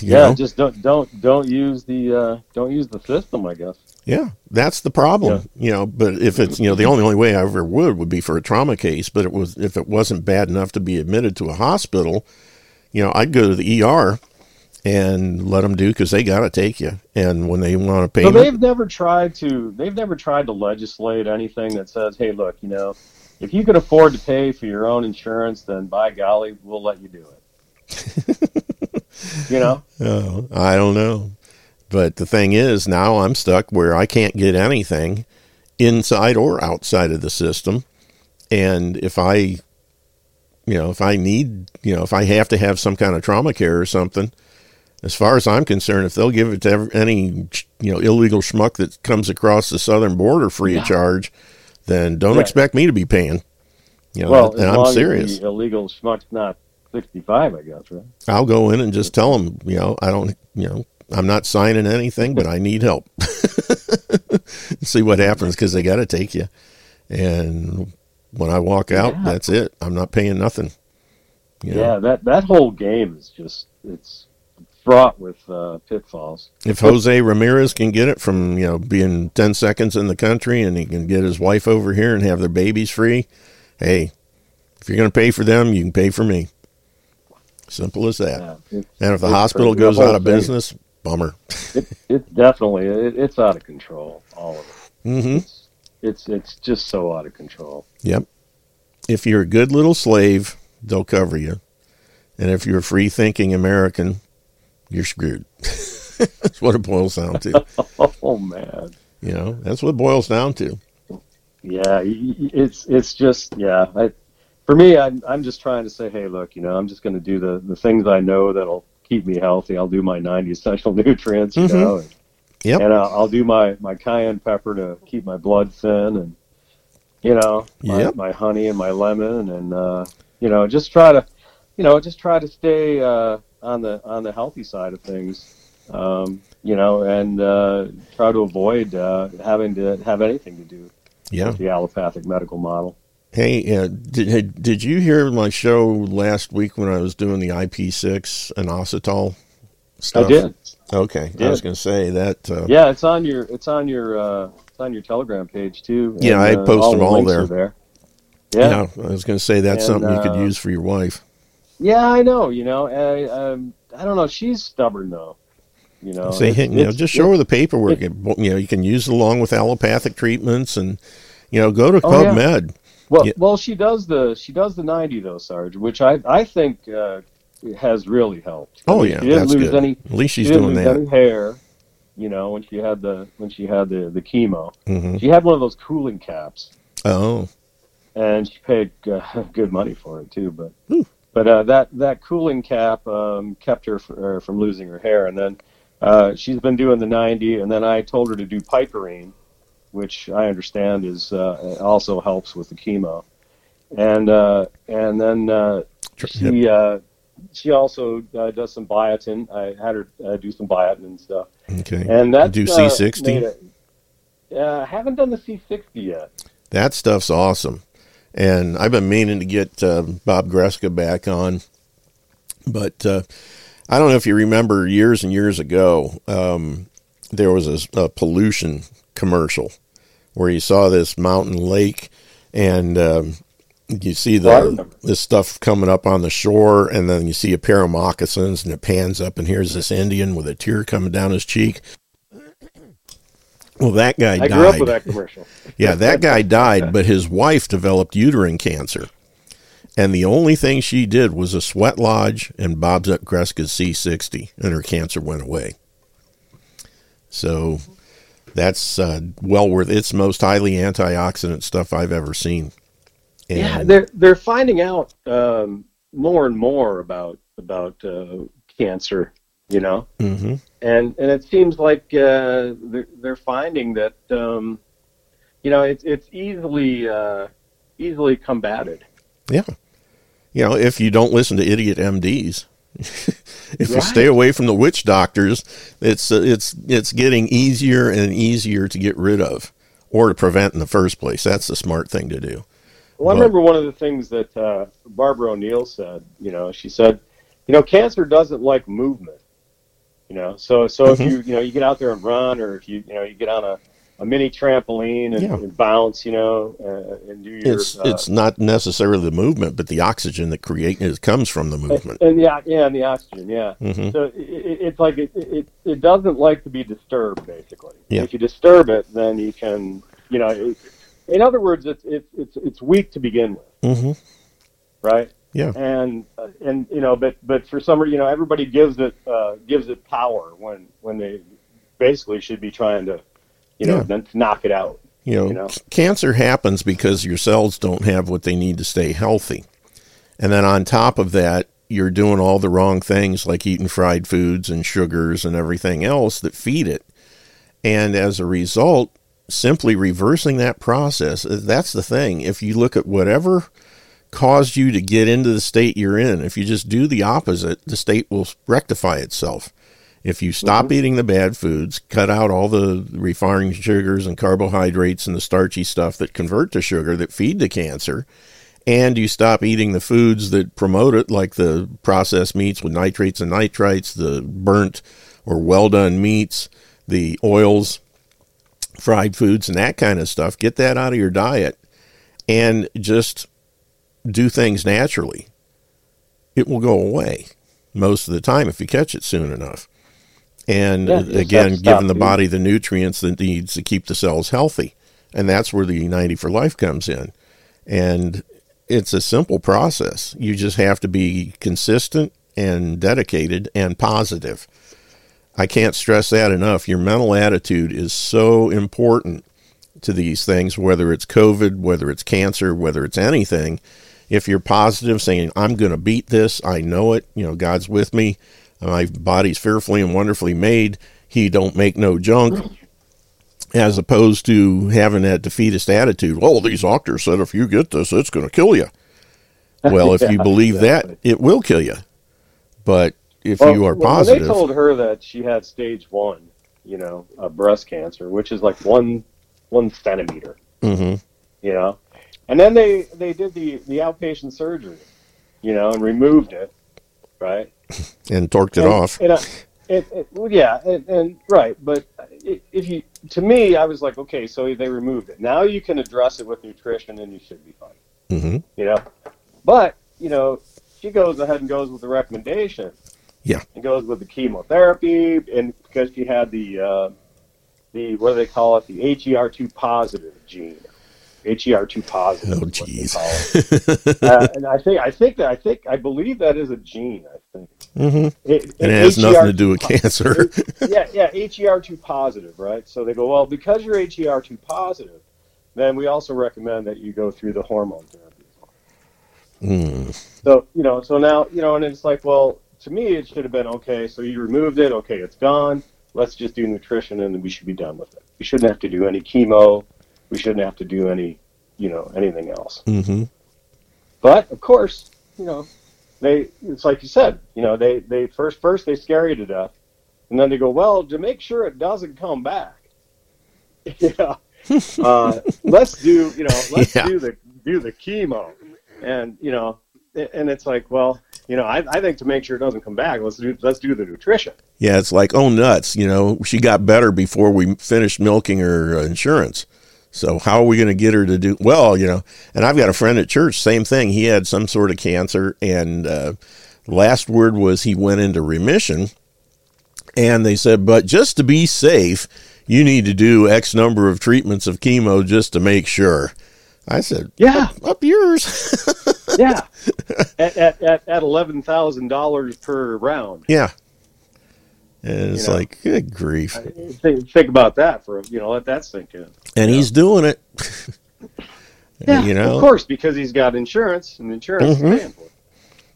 Yeah, know? just don't don't don't use the uh, don't use the system. I guess. Yeah, that's the problem. You know, but if it's you know the only only way I ever would would be for a trauma case. But it was if it wasn't bad enough to be admitted to a hospital, you know, I'd go to the ER and let them do because they got to take you. And when they want to pay, So they've never tried to they've never tried to legislate anything that says, hey, look, you know, if you can afford to pay for your own insurance, then by golly, we'll let you do it. you know, Oh, I don't know. But the thing is, now I'm stuck where I can't get anything inside or outside of the system. And if I, you know, if I need, you know, if I have to have some kind of trauma care or something, as far as I'm concerned, if they'll give it to ev- any, you know, illegal schmuck that comes across the southern border free of charge, then don't Yeah. expect me to be paying. You know, well, and I'm serious. illegal schmuck's not sixty-five, I guess, right? I'll go in and just tell them, you know, I don't, you know, I'm not signing anything, but I need help. See what happens because they got to take you. And when I walk out, Yeah. that's it. I'm not paying nothing. You know? Yeah, that that whole game is just it's fraught with uh, pitfalls. If Jose Ramirez can get it from, you know, being 10 seconds in the country and he can get his wife over here and have their babies free, hey, if you're going to pay for them, you can pay for me. Simple as that. it's- and if the hospital. The goes out of thing- business, bummer. it, it definitely it, it's out of control. All of it. hmm It's it's just so out of control. Yep. If you're a good little slave, they'll cover you. And if you're a free thinking American, you're screwed. that's what it boils down to. oh man. You know, that's what it boils down to. Yeah, it's it's just yeah. I, for me, I'm I'm just trying to say, hey, look, you know, I'm just going to do the the things I know that'll keep me healthy. I'll do my 90 essential nutrients, you Mhm. know, and, Yep. and I'll, I'll do my my cayenne pepper to keep my blood thin, and you know, my, Yep. my honey and my lemon, and uh, you know, just try to, you know, just try to stay uh, on the on the healthy side of things. Um, you know, and uh, try to avoid uh, having to have anything to do Yeah. with the allopathic medical model. Hey, uh, did did you hear my show last week when I was doing the IP6 and Inositol stuff? I did. Okay, I Did. was going to say that. Uh, Yeah, it's on your it's on your uh, it's on your Telegram page too. Yeah, I and, uh, post them all links there. there. Yeah. I was going to say that's And, something you could uh, use for your wife. Yeah, I know. You know, I um, I don't know. She's stubborn though. You know, Say, you know, just show her the paperwork. it- you know, you can use it along with allopathic treatments, and you know, go to Oh, yeah. PubMed. Well, Yeah. well, she does the she does the ninety though, Sarge, which I I think uh, has really helped. I Oh, mean, yeah, she didn't that's lose good. any. At least she's she didn't doing lose that. Any hair, you know, when she had the when she had the the chemo. Mhm. She had one of those cooling caps. Oh, and she paid uh, good money for it too. But but uh, that that cooling cap um, kept her fr- uh, from losing her hair, and then uh, she's been doing the 90, and then I told her to do piperine, which I understand is uh, also helps with the chemo, and uh, and then uh, she uh, she also uh, does some biotin. I had her uh, do some biotin and stuff. Okay. And that Do uh, C60? made it- Uh, haven't done the C60 yet. That stuff's awesome. And I've been meaning to get uh, Bob Greska back on. But uh, I don't know if you remember years and years ago, um, there was a, a, pollution commercial where you saw this mountain lake and um, you see the this stuff coming up on the shore, and then you see a pair of moccasins, and it pans up, and here's this Indian with a tear coming down his cheek. Well, that guy died. I died. grew up with that commercial. yeah, that guy died, but his wife developed uterine cancer. And the only thing she did was a sweat lodge and Bob's up Greska's C60, and her cancer went away. So that's uh, well worth it's most highly antioxidant stuff I've ever seen. And yeah, they're they're finding out um, more and more about about uh, cancer, you know, mm-hmm. and and it seems like uh, they're they're finding that um, you know it's it's easily uh, easily combated. Yeah, you know, if you don't listen to idiot MDs. if right. you stay away from the witch doctors, it's uh, it's it's getting easier and easier to get rid of or to prevent in the first place. That's the smart thing to do. Well, I remember one of the things that uh, Barbara O'Neill said. You know, she said, you know, cancer doesn't like movement. You know, so so mm-hmm. if you you know you get out there and run, or if you you know you get on a, a mini trampoline and, Yeah. and bounce, you know, uh, and do your It's uh, it's not necessarily the movement, but the oxygen that create it comes from the movement. and yeah, yeah, and the oxygen, yeah. Mhm. So it, it, it's like it, it it doesn't like to be disturbed, basically. Yeah. If you disturb it, then you can, you know, it, in other words, it's it's it's it's weak to begin with, Mm-hmm. right? Yeah. And uh, and you know, but but for some, reason, you know, everybody gives it uh, gives it power when when they basically should be trying to, you know, Yeah. then to knock it out. You know, You know? c- cancer happens because your cells don't have what they need to stay healthy. And then on top of that, you're doing all the wrong things like eating fried foods and sugars and everything else that feed it. And as a result, simply reversing that process, uh, that's the thing. If you look at whatever caused you to get into the state you're in, if you just do the opposite, the state will rectify itself. If you stop mm-hmm. eating the bad foods, cut out all the refined sugars and carbohydrates and the starchy stuff that convert to sugar that feed to cancer, and you stop eating the foods that promote it, like the processed meats with nitrates and nitrites, the burnt or well done meats, the oils, fried foods, and that kind of stuff, get that out of your diet. And just do things naturally. It will go away most of the time if you catch it soon enough. And Yeah, again, stop giving the body the nutrients that it needs to keep the cells healthy. And that's where the Unity for Life comes in. And it's a simple process. You just have to be consistent and dedicated and positive. I can't stress that enough. Your mental attitude is so important to these things, whether it's COVID, whether it's cancer, whether it's anything. If you're positive, saying, I'm going to beat this, I know it, you know, God's with me, my body's fearfully and wonderfully made, He don't make no junk, as opposed to having that defeatist attitude. Oh, these doctors said if you get this, it's going to kill you. Well, if you Yeah, believe that, it will kill you. But if Well, you are positive, When they told her that she had stage one, you know, uh, breast cancer, which is like one one centimeter, hmm you know, and then they they did the the outpatient surgery, you know, and removed it, right? and torqued it And- off. And I, it, it, well, yeah, and, and right, but if you, to me, I was like, okay, so they removed it. Now you can address it with nutrition, and you should be fine. hmm You know, but you know, she goes ahead and goes with the recommendation. Yeah. and goes with the chemotherapy, and because she had the uh, the what do they call it, the HER2 positive gene, HER2 positive. Oh, jeez. uh, and I think I think that I think I believe that is a gene. I think. hmm It, and it has nothing to do with cancer. yeah, yeah, HER2 positive, right? So they go, well, because you're HER2 positive, then we also recommend that you go through the hormone therapy. Mm. So you know, so now you know, and it's like, well, to me, it should have been okay. So you removed it, okay, it's gone. Let's just do nutrition, and then we should be done with it. We shouldn't have to do any chemo. We shouldn't have to do any, you know, anything else. hmm But of course, you know, they it's like you said, you know, they they first first they scare you to death, and then they go, well, to make sure it doesn't come back, yeah. Uh, let's do you know let's Yeah. do the do the chemo, and you know, and it's like, well, you know, I, I think to make sure it doesn't come back, let's do let's do the nutrition. Yeah, it's like, oh, nuts. You know, she got better before we finished milking her insurance. So, how are we going to get her to do well? You know, and I've got a friend at church, same thing. He had some sort of cancer, and uh, last word was he went into remission. And they said, but just to be safe, you need to do X number of treatments of chemo just to make sure. I said, Yeah. up, up yours. yeah, at at, at, at eleven thousand dollars per round. yeah. And it's You know. like, good grief. Think, think about that for you know let that sink in. And he's doing it. Yeah, you know, of course, because he's got insurance, and insurance Mhm. is paying for it.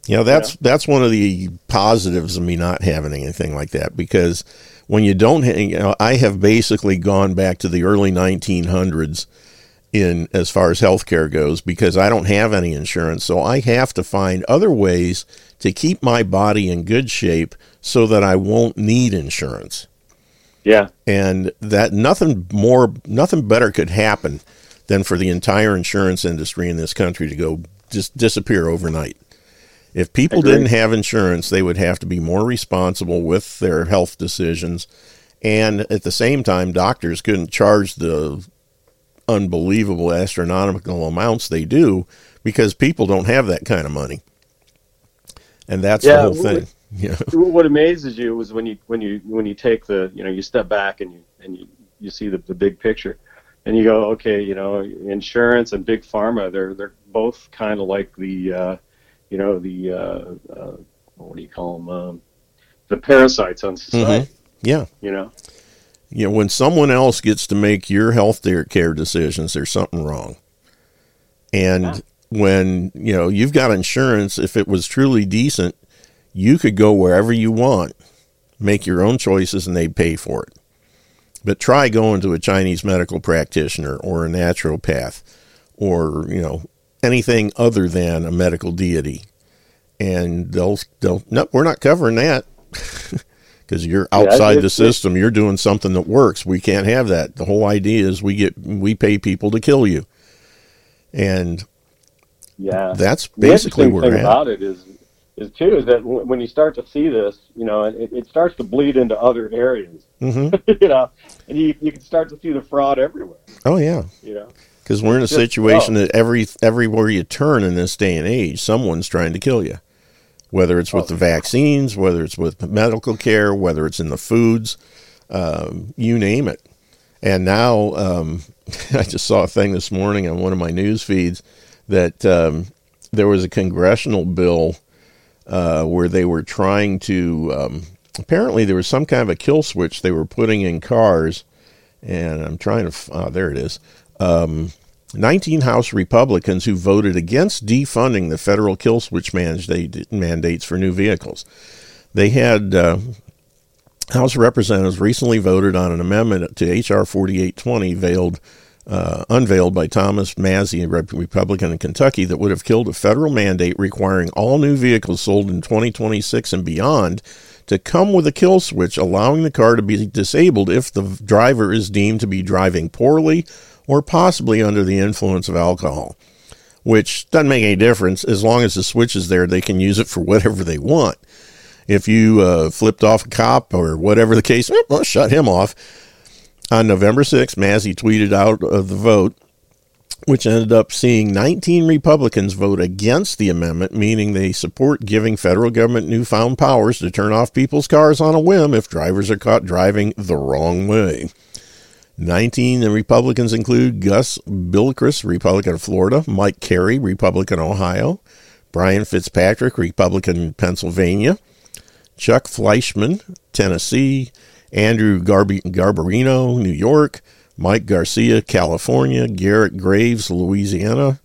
You know, that's that's one of the positives of me not having anything like that because when you don't, ha- you know, I have basically gone back to the early 1900s in as far as healthcare goes because I don't have any insurance, so I have to find other ways to keep my body in good shape so that I won't need insurance. Yeah. And that nothing more, nothing better could happen than for the entire insurance industry in this country to go just disappear overnight. If people didn't have insurance, they would have to be more responsible with their health decisions. And at the same time, doctors couldn't charge the unbelievable astronomical amounts they do because people don't have that kind of money. And that's the whole thing. Yeah. What amazes you is when you when you when you take the you know you step back and you and you, you see the, the big picture, and you go okay you know insurance and big pharma they're they're both kind of like the uh, you know the uh, uh, what do you call them um, the parasites on society. Mhm. Yeah. You know. You know, when someone else gets to make your health care decisions, there's something wrong. And when, you know, you've got insurance, if it was truly decent, you could go wherever you want, make your own choices, and they'd pay for it. But try going to a Chinese medical practitioner or a naturopath or, you know, anything other than a medical deity. And they'll, they'll, no, we're not covering that. because you're Yeah, outside the system. You're doing something that works. We can't have that. The whole idea is we get we pay people to kill you, and Yeah, That's The basically interesting where thing about it is is too is that w- when you start to see this, you know, it, it starts to bleed into other areas, Mhm. you know, and you you can start to see the fraud everywhere, oh yeah, you know. because we're in a just- situation oh. that every everywhere you turn in this day and age, someone's trying to kill you. Whether it's Oh. with the vaccines, whether it's with medical care, whether it's in the foods, um, you name it. And now, um, I just saw a thing this morning on one of my news feeds that um, there was a congressional bill uh, where they were trying to. Um, apparently, there was some kind of a kill switch they were putting in cars, and I'm trying to. Uh, there it is. Um, 19 House Republicans who voted against defunding the federal kill switch mandates for new vehicles. They had uh, House Representatives recently voted on an amendment to H.R. 4820, veiled, uh, unveiled by Thomas Massie, a Republican in Kentucky, that would have killed a federal mandate requiring all new vehicles sold in 2026 and beyond to come with a kill switch, allowing the car to be disabled if the driver is deemed to be driving poorly or possibly under the influence of alcohol. Which doesn't make any difference as long as the switch is there. They can use it for whatever they want if you uh, flipped off a cop or whatever the case, eh, well, shut him off. On November 6th, Massie tweeted out of the vote, which ended up seeing 19 Republicans vote against the amendment, meaning they support giving federal government newfound powers to turn off people's cars on a whim if drivers are caught driving the wrong way. 19 Republicans include Gus Bilcris, Republican of Florida, Mike Carey, Republican Ohio, Brian Fitzpatrick, Republican Pennsylvania, Chuck Fleischmann, Tennessee, Andrew Garbi- Garbarino, New York, Mike Garcia, California, Garrett Graves, Louisiana,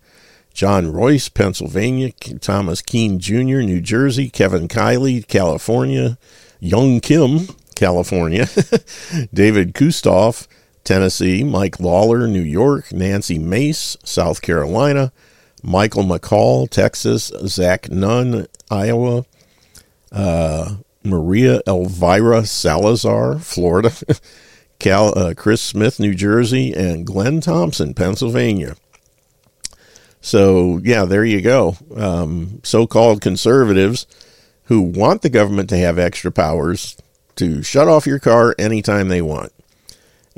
John Joyce, Pennsylvania, Thomas Kean Jr., New Jersey, Kevin Kiley, California, Young Kim, California, David Kustoff, Tennessee, Mike Lawler, New York, Nancy Mace, South Carolina, Michael McCaul, Texas, Zach Nunn, Iowa, uh, Maria Elvira Salazar, Florida, Cal, uh, Chris Smith, New Jersey, and Glenn Thompson, Pennsylvania. So, yeah, there you go. Um, so called conservatives who want the government to have extra powers to shut off your car anytime they want.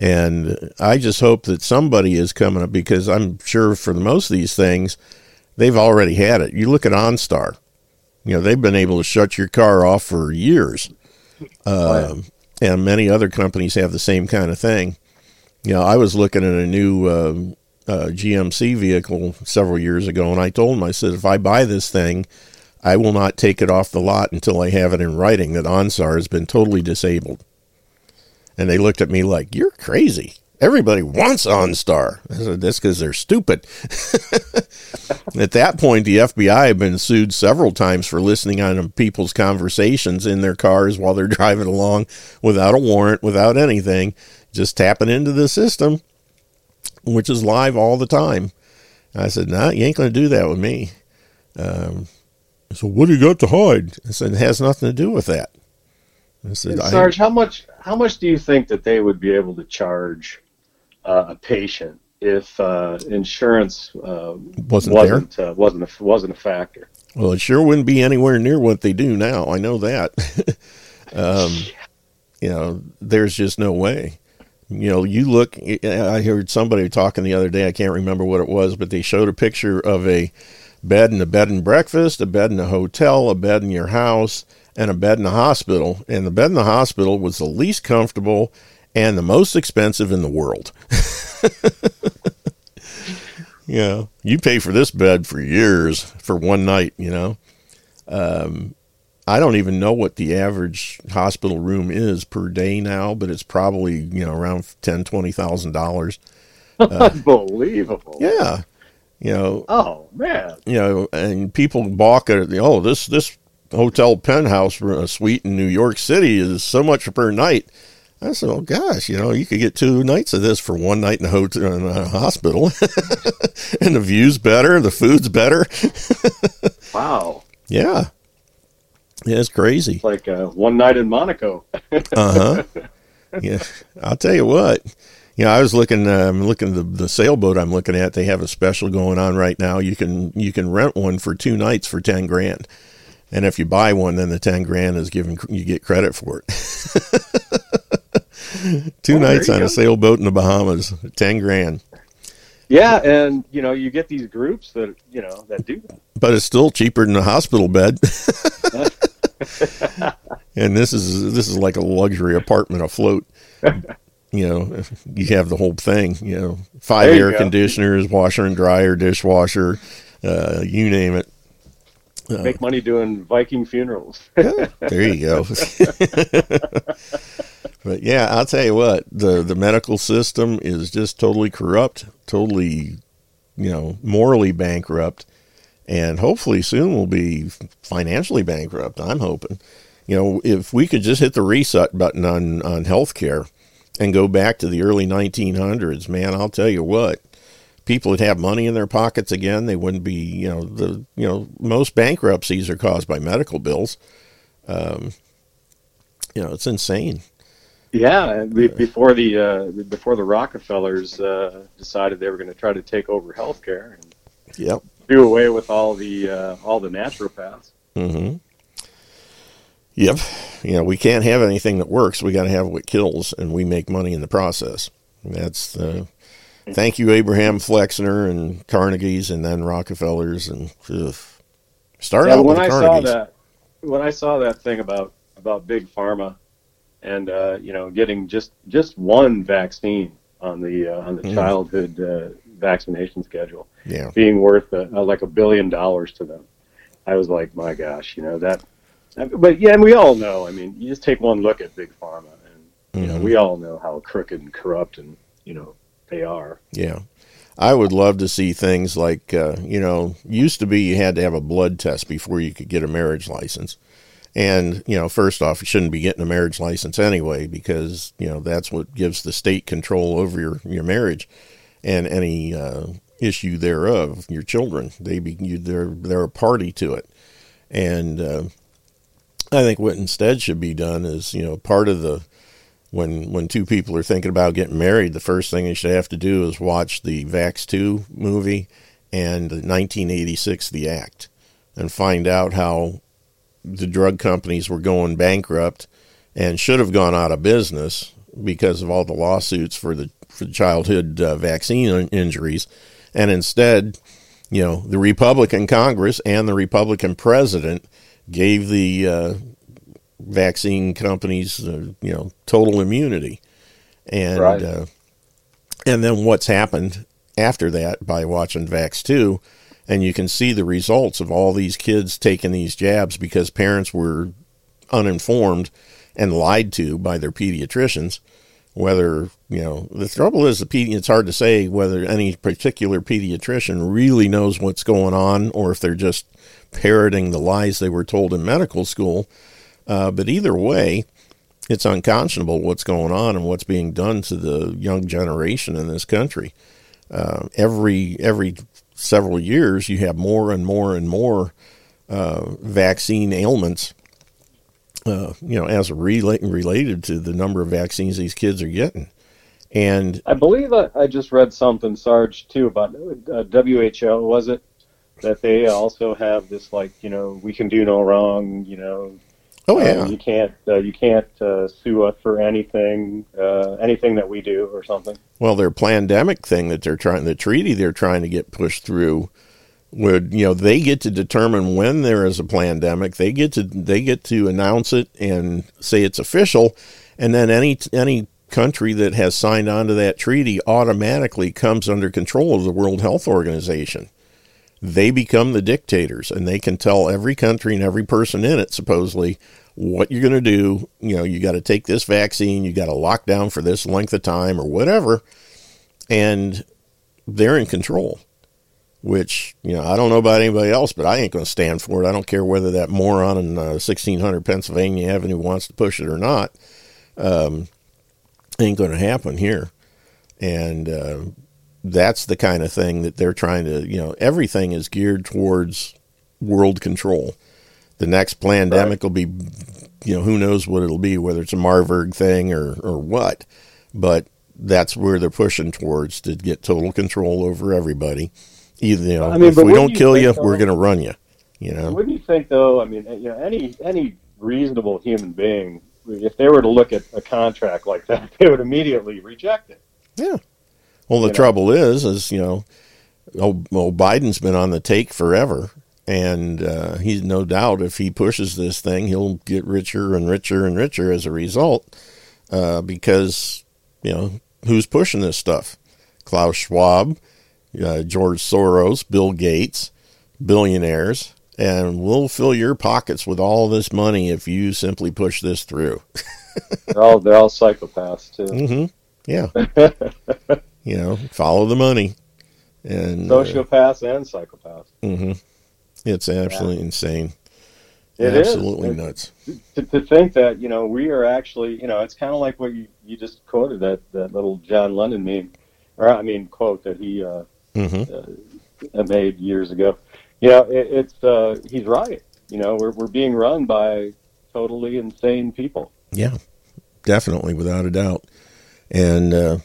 And I just hope that somebody is coming up because I'm sure for the most of these things, they've already had it. You look at OnStar, you know, they've been able to shut your car off for years. Um, and many other companies have the same kind of thing. You know, I was looking at a new uh, uh, GMC vehicle several years ago, and I told them, I said, if I buy this thing, I will not take it off the lot until I have it in writing that OnStar has been totally disabled. And they looked at me like, You're crazy. Everybody wants OnStar. I said, That's because they're stupid. at that point, the FBI had been sued several times for listening on people's conversations in their cars while they're driving along without a warrant, without anything, just tapping into the system, which is live all the time. I said, Nah, you ain't going to do that with me. Um, so what do you got to hide? I said, it has nothing to do with that. I Sarge, how much how much do you think that they would be able to charge uh, a patient if uh, insurance uh, wasn't wasn't uh, wasn't a, wasn't a factor? Well, it sure wouldn't be anywhere near what they do now. I know that. um, you know, there's just no way. You know, you look. I heard somebody talking the other day. I can't remember what it was, but they showed a picture of a bed in a bed and breakfast, a bed in a hotel, a bed in your house, and a bed in a hospital. And the bed in the hospital was the least comfortable and the most expensive in the world. yeah, you pay for this bed for years for one night, you know. Um, I don't even know what the average hospital room is per day now, but it's probably you know around ten, twenty thousand dollars. Uh, Unbelievable. Yeah, you know. Oh man. You know, and people balk at the oh this this hotel penthouse a suite in New York City is so much per night. I said, oh gosh, you know, you could get two nights of this for one night in a hotel in a hospital, and the view's better, the food's better. wow. Yeah. Yeah, it's crazy. It's like uh, one night in Monaco. uh huh. Yeah, I'll tell you what. You know, I was looking. I'm um, looking the the sailboat I'm looking at. They have a special going on right now. You can you can rent one for two nights for ten grand, and if you buy one, then the ten grand is given. You get credit for it. two Oh, nights on go. a sailboat in the Bahamas, ten grand. Yeah, and you know, you get these groups that you know that do that. But it's still cheaper than a hospital bed. and this is this is like a luxury apartment afloat. You know, you have the whole thing. You know, five you air go. conditioners, washer and dryer, dishwasher, uh, you name it. Uh, Make money doing Viking funerals. there you go. but yeah, I'll tell you what, the the medical system is just totally corrupt, totally, you know, morally bankrupt, and hopefully soon we'll be financially bankrupt. I'm hoping. You know, if we could just hit the reset button on on healthcare and go back to the early 1900s, man, I'll tell you what, people would have money in their pockets again. They wouldn't be, you know, the you know most bankruptcies are caused by medical bills. Um, you know, it's insane. Yeah, and before the uh, before the Rockefellers uh, decided they were going to try to take over healthcare and Yep. do away with all the uh, all the naturopaths. Mm-hmm. Yep. You know, we can't have anything that works. We got to have what kills, and we make money in the process. That's the. Thank you, Abraham Flexner and Carnegie's, and then Rockefellers, and ugh. start Yeah, out when with I saw that when I saw that thing about about big pharma and uh, you know getting just just one vaccine on the uh, on the Mm. childhood uh, vaccination schedule Yeah. being worth uh, uh, like a billion dollars to them, I was like, my gosh, you know that. But yeah, and we all know. I mean, you just take one look at big pharma, and you know Mhm. we all know how crooked and corrupt and you know they are. Yeah. I would love to see things like, uh, you know, used to be you had to have a blood test before you could get a marriage license. And, you know, first off, you shouldn't be getting a marriage license anyway because, you know, that's what gives the state control over your, your marriage and any uh, issue thereof, your children. They be, you, they're, they're a party to it. And uh, I think what instead should be done is, you know, part of the when when two people are thinking about getting married, the first thing they should have to do is watch the Vaxxed Two movie and the 1986 The Act, and find out how the drug companies were going bankrupt and should have gone out of business because of all the lawsuits for the for childhood uh, vaccine injuries, and instead, you know, the Republican Congress and the Republican president gave the uh, vaccine companies, uh, you know, total immunity, and Right. uh, and then what's happened after that by watching Vaxxed two, and you can see the results of all these kids taking these jabs because parents were uninformed and lied to by their pediatricians. Whether you know the trouble is the pedi- it's hard to say whether any particular pediatrician really knows what's going on or if they're just parroting the lies they were told in medical school. Uh, but either way, it's unconscionable what's going on and what's being done to the young generation in this country. Uh, every every several years, you have more and more and more uh, vaccine ailments. Uh, you know, as rela- related to the number of vaccines these kids are getting, and I believe I, I just read something, Sarge, too, about uh, WHO, was it? That they also have this, like, you know, we can do no wrong, you know. Oh, uh, yeah. you can't, uh, you can't uh, sue us for anything, uh, anything that we do or something. Well, their pandemic thing that they're trying, the treaty they're trying to get pushed through, would you know they get to determine when there is a pandemic. They get to they get to announce it and say it's official, and then any any country that has signed on to that treaty automatically comes under control of the World Health Organization. They become the dictators, and they can tell every country and every person in it supposedly what you're going to do. You know, you got to take this vaccine, you got to lock down for this length of time or whatever, and they're in control. Which you know, I don't know about anybody else, but I ain't going to stand for it. I don't care whether that moron in uh, 1600 Pennsylvania Avenue wants to push it or not. Um, ain't going to happen here, and uh, that's the kind of thing that they're trying to. You know, everything is geared towards world control. The next pandemic will be, you know, who knows what it'll be, whether it's a Marburg thing or or what, but that's where they're pushing towards to get total control over everybody. Either you know, I mean, if we don't you kill you, though- we're going to run you. You know, Wouldn't you think, though? I mean, you know, any any reasonable human being, if they were to look at a contract like that, they would immediately reject it. Yeah. Well, the You know? trouble is, is you know, old, well, Biden's been on the take forever, and uh, he's no doubt if he pushes this thing, he'll get richer and richer and richer as a result, uh, because you know who's pushing this stuff? Klaus Schwab, uh, George Soros, Bill Gates, billionaires, and we'll fill your pockets with all this money if you simply push this through. They're all they're all psychopaths too. hmm Yeah. you know, follow the money. And uh, Sociopaths and psychopaths. hmm It's absolutely insane. It is. absolutely It- nuts. To, to think that you know we are actually you know it's kind of like what you, you just quoted that that little John Lennon meme, or I mean quote that he uh, Mhm. uh, made years ago. You know it, it's uh, he's right. You know we're we're being run by totally insane people. Yeah, definitely, without a doubt. And uh,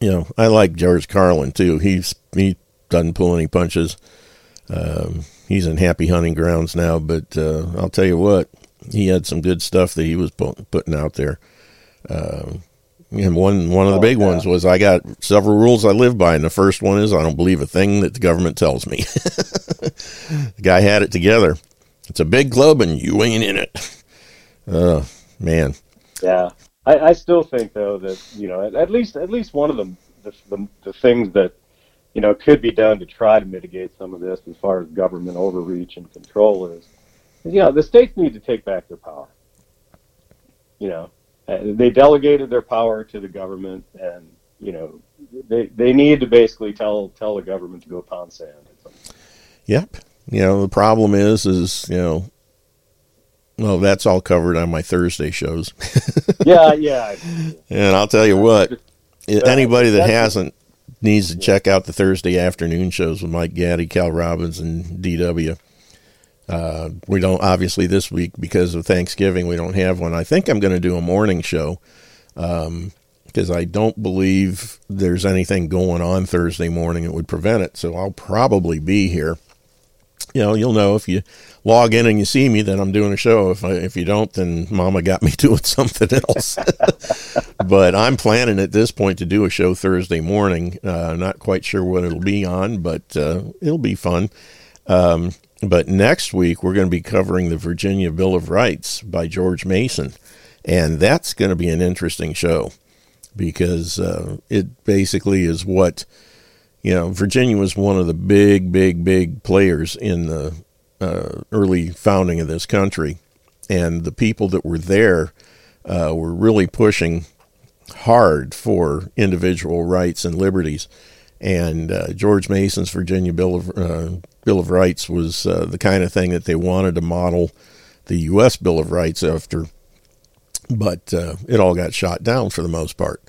you know, I like George Carlin too. He's he doesn't pull any punches. Um, he's in happy hunting grounds now, but uh, I'll tell you what, he had some good stuff that he was pu- putting out there. Um, and one one of the Oh, big yeah. ones was I got several rules I live by, and the first one is I don't believe a thing that the government tells me. the guy had it together. It's a big club, and you ain't in it. Uh, man. Yeah, I, I still think though that you know at, at least at least one of them the, the the things that you know could be done to try to mitigate some of this as far as government overreach and control is, is you know the states need to take back their power. You know, Uh, they delegated their power to the government, and you know they they need to basically tell tell the government to go pound sand. Yep. You know, the problem is, is, you know, well, that's all covered on my Thursday shows. Yeah, yeah. and I'll tell you what, anybody that hasn't needs to check out the Thursday afternoon shows with Mike Gaddy, Cal Robbins, and DW. Uh, we don't obviously this week because of Thanksgiving we don't have one. I think I'm going to do a morning show because I don't believe there's anything going on Thursday morning that would prevent it. So I'll probably be here. You know, you'll know if you log in and you see me that I'm doing a show. If I, if you don't, then Mama got me doing something else. but I'm planning at this point to do a show Thursday morning. Uh, not quite sure what it'll be on, but uh, it'll be fun. Um, but next week we're going to be covering the Virginia Bill of Rights by George Mason, and that's going to be an interesting show because uh, it basically is what you know. Virginia was one of the big, big, big players in the uh, early founding of this country, and the people that were there uh, were really pushing hard for individual rights and liberties. And uh, George Mason's Virginia Bill of uh, Bill of Rights was uh, the kind of thing that they wanted to model the U.S. Bill of Rights after, but uh, it all got shot down for the most part.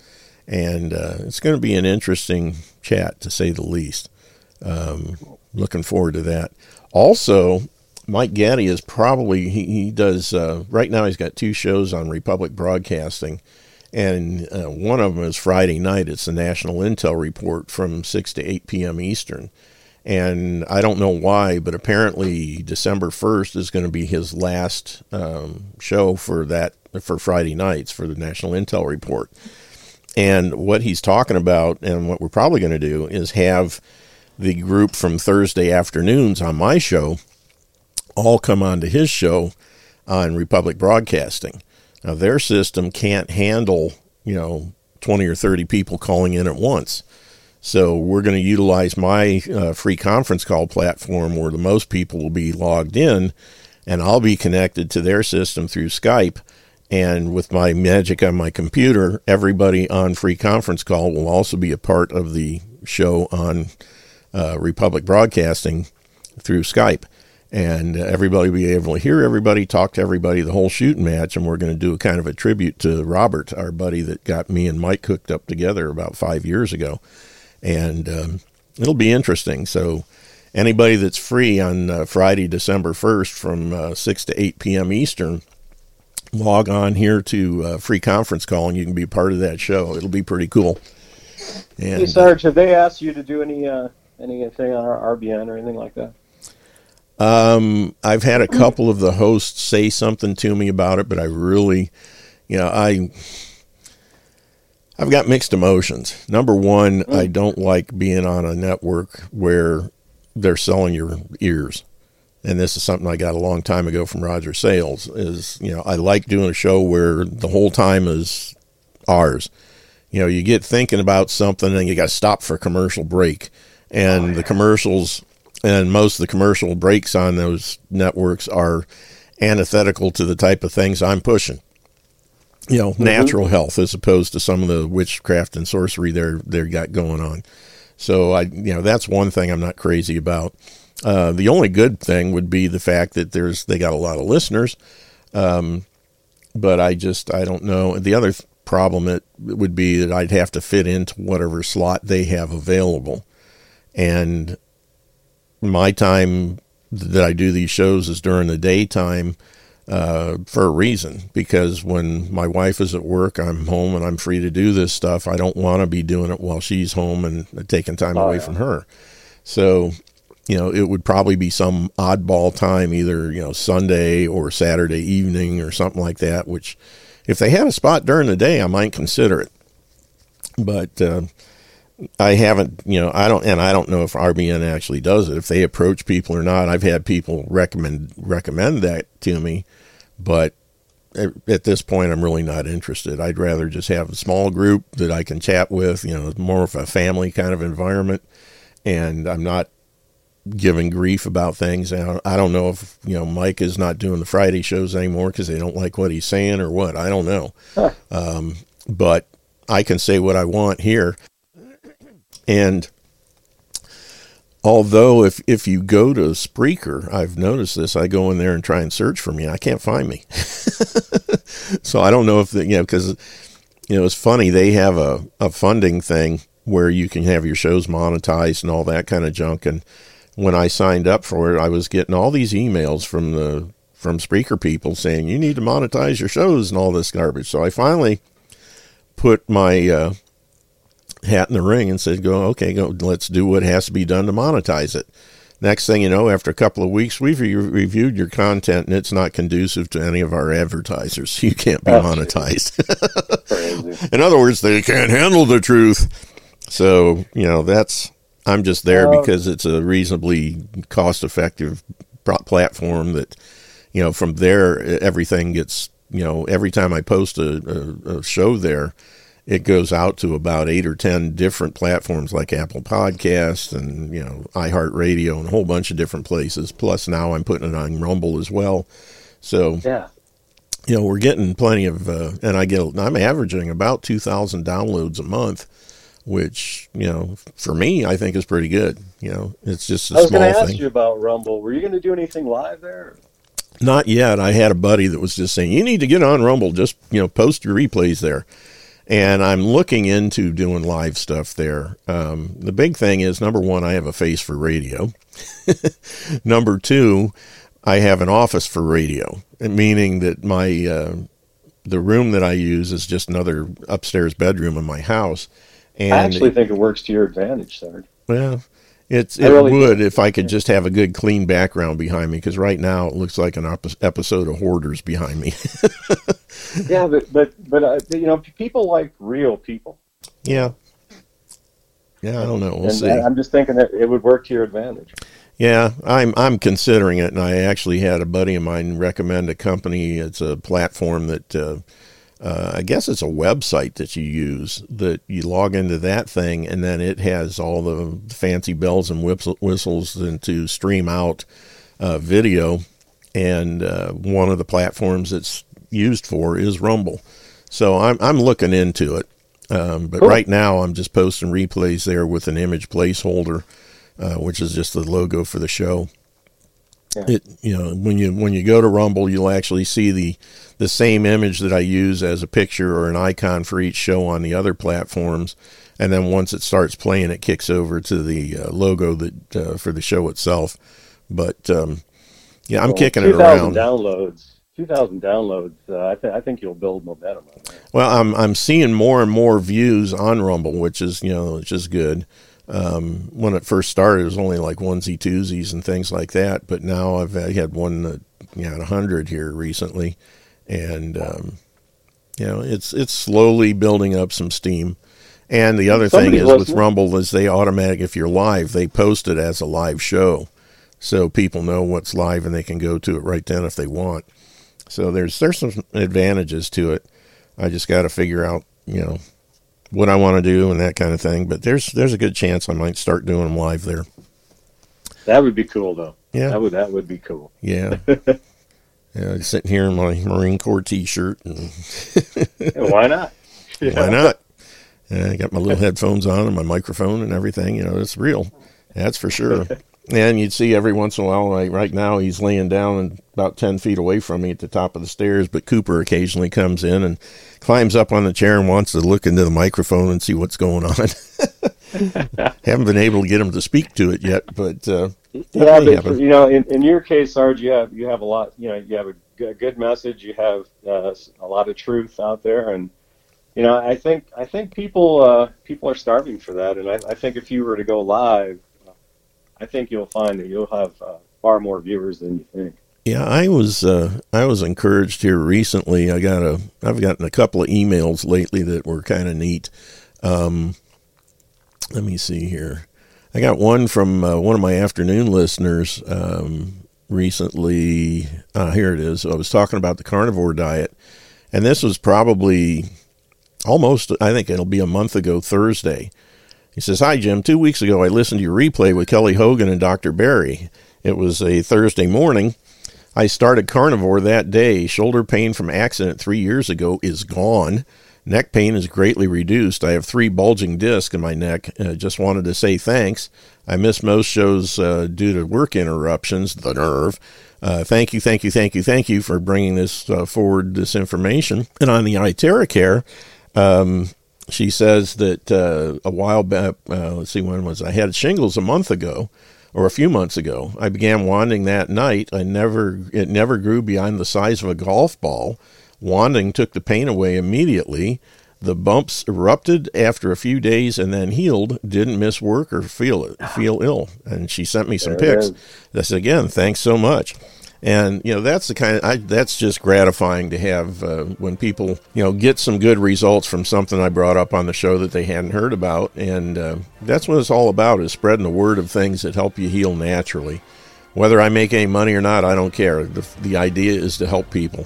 And uh, it's going to be an interesting chat, to say the least. Um, looking forward to that. Also, Mike Gaddy is probably he, he does uh, right now. He's got two shows on Republic Broadcasting, and uh, one of them is Friday night. It's the National Intel Report from six to eight p.m. Eastern, and I don't know why, but apparently December first is going to be his last um, show for that for Friday nights for the National Intel Report. And what he's talking about, and what we're probably going to do, is have the group from Thursday afternoons on my show all come onto his show on Republic Broadcasting. Now, their system can't handle, you know, 20 or 30 people calling in at once. So we're going to utilize my uh, free conference call platform where the most people will be logged in, and I'll be connected to their system through Skype. And with my magic on my computer, everybody on free conference call will also be a part of the show on uh, Republic Broadcasting through Skype. And everybody will be able to hear everybody, talk to everybody, the whole shooting match. And we're going to do a kind of a tribute to Robert, our buddy that got me and Mike hooked up together about five years ago. And um, it'll be interesting. So, anybody that's free on uh, Friday, December 1st from uh, 6 to 8 p.m. Eastern, log on here to uh, free conference call and you can be part of that show. It'll be pretty cool. And, hey, Sarge, have they asked you to do any uh, anything on our RBN or anything like that? Um, I've had a couple of the hosts say something to me about it, but I really, you know, I. I've got mixed emotions. Number one, I don't like being on a network where they're selling your ears and this is something I got a long time ago from Roger Sales, is, you know, I like doing a show where the whole time is ours. You know, you get thinking about something and you got to stop for a commercial break. And oh, yeah. the commercials and most of the commercial breaks on those networks are antithetical to the type of things I'm pushing. You know, mm-hmm. natural health as opposed to some of the witchcraft and sorcery they're they got going on. So I, you know, that's one thing I'm not crazy about. Uh, the only good thing would be the fact that there's they got a lot of listeners, um, but I just I don't know. The other th- problem it would be that I'd have to fit into whatever slot they have available, and my time that I do these shows is during the daytime uh, for a reason because when my wife is at work, I'm home and I'm free to do this stuff. I don't want to be doing it while she's home and taking time oh, away yeah. from her. So you know, it would probably be some oddball time, either, you know, Sunday or Saturday evening or something like that, which if they had a spot during the day, I might consider it. But uh, I haven't, you know, I don't, and I don't know if RBN actually does it, if they approach people or not. I've had people recommend recommend that to me, but at this point, I'm really not interested. I'd rather just have a small group that I can chat with, you know, more of a family kind of environment. And I'm not giving grief about things. I don't know if you know Mike is not doing the Friday shows anymore because they don't like what he's saying or what. I don't know, huh. um, but I can say what I want here. And although if if you go to Spreaker, I've noticed this. I go in there and try and search for me. I can't find me. so I don't know if the, you know because you know it's funny they have a a funding thing where you can have your shows monetized and all that kind of junk and when I signed up for it, I was getting all these emails from the from Spreaker people saying you need to monetize your shows and all this garbage. So I finally put my uh, hat in the ring and said, "Go, okay, go. Let's do what has to be done to monetize it." Next thing you know, after a couple of weeks, we've re- reviewed your content and it's not conducive to any of our advertisers. You can't be oh, monetized. In other words, they can't handle the truth. So, you know, that's, I'm just there uh, because it's a reasonably cost effective platform that, you know, from there, everything gets, you know, every time I post a, a, a show there, it goes out to about eight or ten different platforms like Apple Podcasts and you know iHeartRadio and a whole bunch of different places. Plus now I'm putting it on Rumble as well. So yeah, you know we're getting plenty of, uh, and I get I'm averaging about two thousand downloads a month, which you know for me I think is pretty good. You know it's just a I was going to ask you about Rumble. Were you going to do anything live there? Not yet. I had a buddy that was just saying you need to get on Rumble. Just you know post your replays there and I'm looking into doing live stuff there. Um, the big thing is number one, I have a face for radio. number two, I have an office for radio, meaning that my uh, the room that I use is just another upstairs bedroom in my house. And I actually think it works to your advantage, sir. Well, it's it really would if I could just have a good clean background behind me because right now it looks like an episode of Hoarders behind me. yeah, but but but uh, you know, people like real people. Yeah. Yeah, I don't know. We'll and see. I'm just thinking that it would work to your advantage. Yeah, I'm I'm considering it, and I actually had a buddy of mine recommend a company. It's a platform that uh, uh, I guess it's a website that you use that you log into that thing, and then it has all the fancy bells and whistles and to stream out uh, video. And uh, one of the platforms it's used for is Rumble. So I'm I'm looking into it, um, but cool. right now I'm just posting replays there with an image placeholder, uh, which is just the logo for the show. Yeah. It you know when you when you go to Rumble, you'll actually see the the same image that I use as a picture or an icon for each show on the other platforms, and then once it starts playing, it kicks over to the uh, logo that uh, for the show itself. But um, yeah, I'm well, kicking it around. Downloads. 2,000 downloads. Uh, I, th- I think you'll build momentum. Well, I'm I'm seeing more and more views on Rumble, which is you know which is good. Um, when it first started, it was only like onesie twosies and things like that. But now I've I had one that you know, 100 here recently, and um, you know it's it's slowly building up some steam. And the other thing is with Rumble is they automatic if you're live, they post it as a live show, so people know what's live and they can go to it right then if they want. So there's there's some advantages to it. I just got to figure out you know what I want to do and that kind of thing. But there's there's a good chance I might start doing them live there. That would be cool, though. Yeah, that would that would be cool. Yeah. yeah, sitting here in my Marine Corps T-shirt. And why not? Yeah. Why not? I got my little headphones on and my microphone and everything. You know, it's real. That's for sure. And you'd see every once in a while, like right now, he's laying down and about 10 feet away from me at the top of the stairs, but Cooper occasionally comes in and climbs up on the chair and wants to look into the microphone and see what's going on. Haven't been able to get him to speak to it yet, but uh, yeah, but you know, in, in your case, Sarge, you have you have a lot. You know, you have a good message. You have uh, a lot of truth out there, and you know, I think I think people uh, people are starving for that, and I, I think if you were to go live I think you'll find that you'll have uh, far more viewers than you think. Yeah, I was uh, I was encouraged here recently. I got a I've gotten a couple of emails lately that were kind of neat. Um, let me see here. I got one from uh, one of my afternoon listeners um, recently. Uh, here it is. I was talking about the carnivore diet, and this was probably almost I think it'll be a month ago Thursday. He says, Hi, Jim. Two weeks ago, I listened to your replay with Kelly Hogan and Dr. Barry. It was a Thursday morning. I started carnivore that day. Shoulder pain from accident three years ago is gone. Neck pain is greatly reduced. I have three bulging discs in my neck. Uh, just wanted to say thanks. I miss most shows uh, due to work interruptions, the nerve. Uh, thank you, thank you, thank you, thank you for bringing this uh, forward, this information. And on the iTerra um, she says that uh, a while back, uh, let's see, when was I had shingles a month ago. or a few months ago. I began wanding that night. I never it never grew beyond the size of a golf ball. Wanding took the pain away immediately. The bumps erupted after a few days and then healed. Didn't miss work or feel feel ill. And she sent me some There pics. said again, thanks so much. And you know that's the kind of I, that's just gratifying to have uh, when people you know get some good results from something I brought up on the show that they hadn't heard about, and uh, that's what it's all about is spreading the word of things that help you heal naturally. Whether I make any money or not, I don't care. The, the idea is to help people,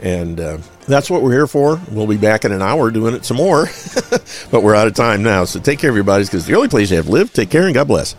and uh, that's what we're here for. We'll be back in an hour doing it some more, but we're out of time now. So take care, everybody, because the only place you have to live. Take care and God bless.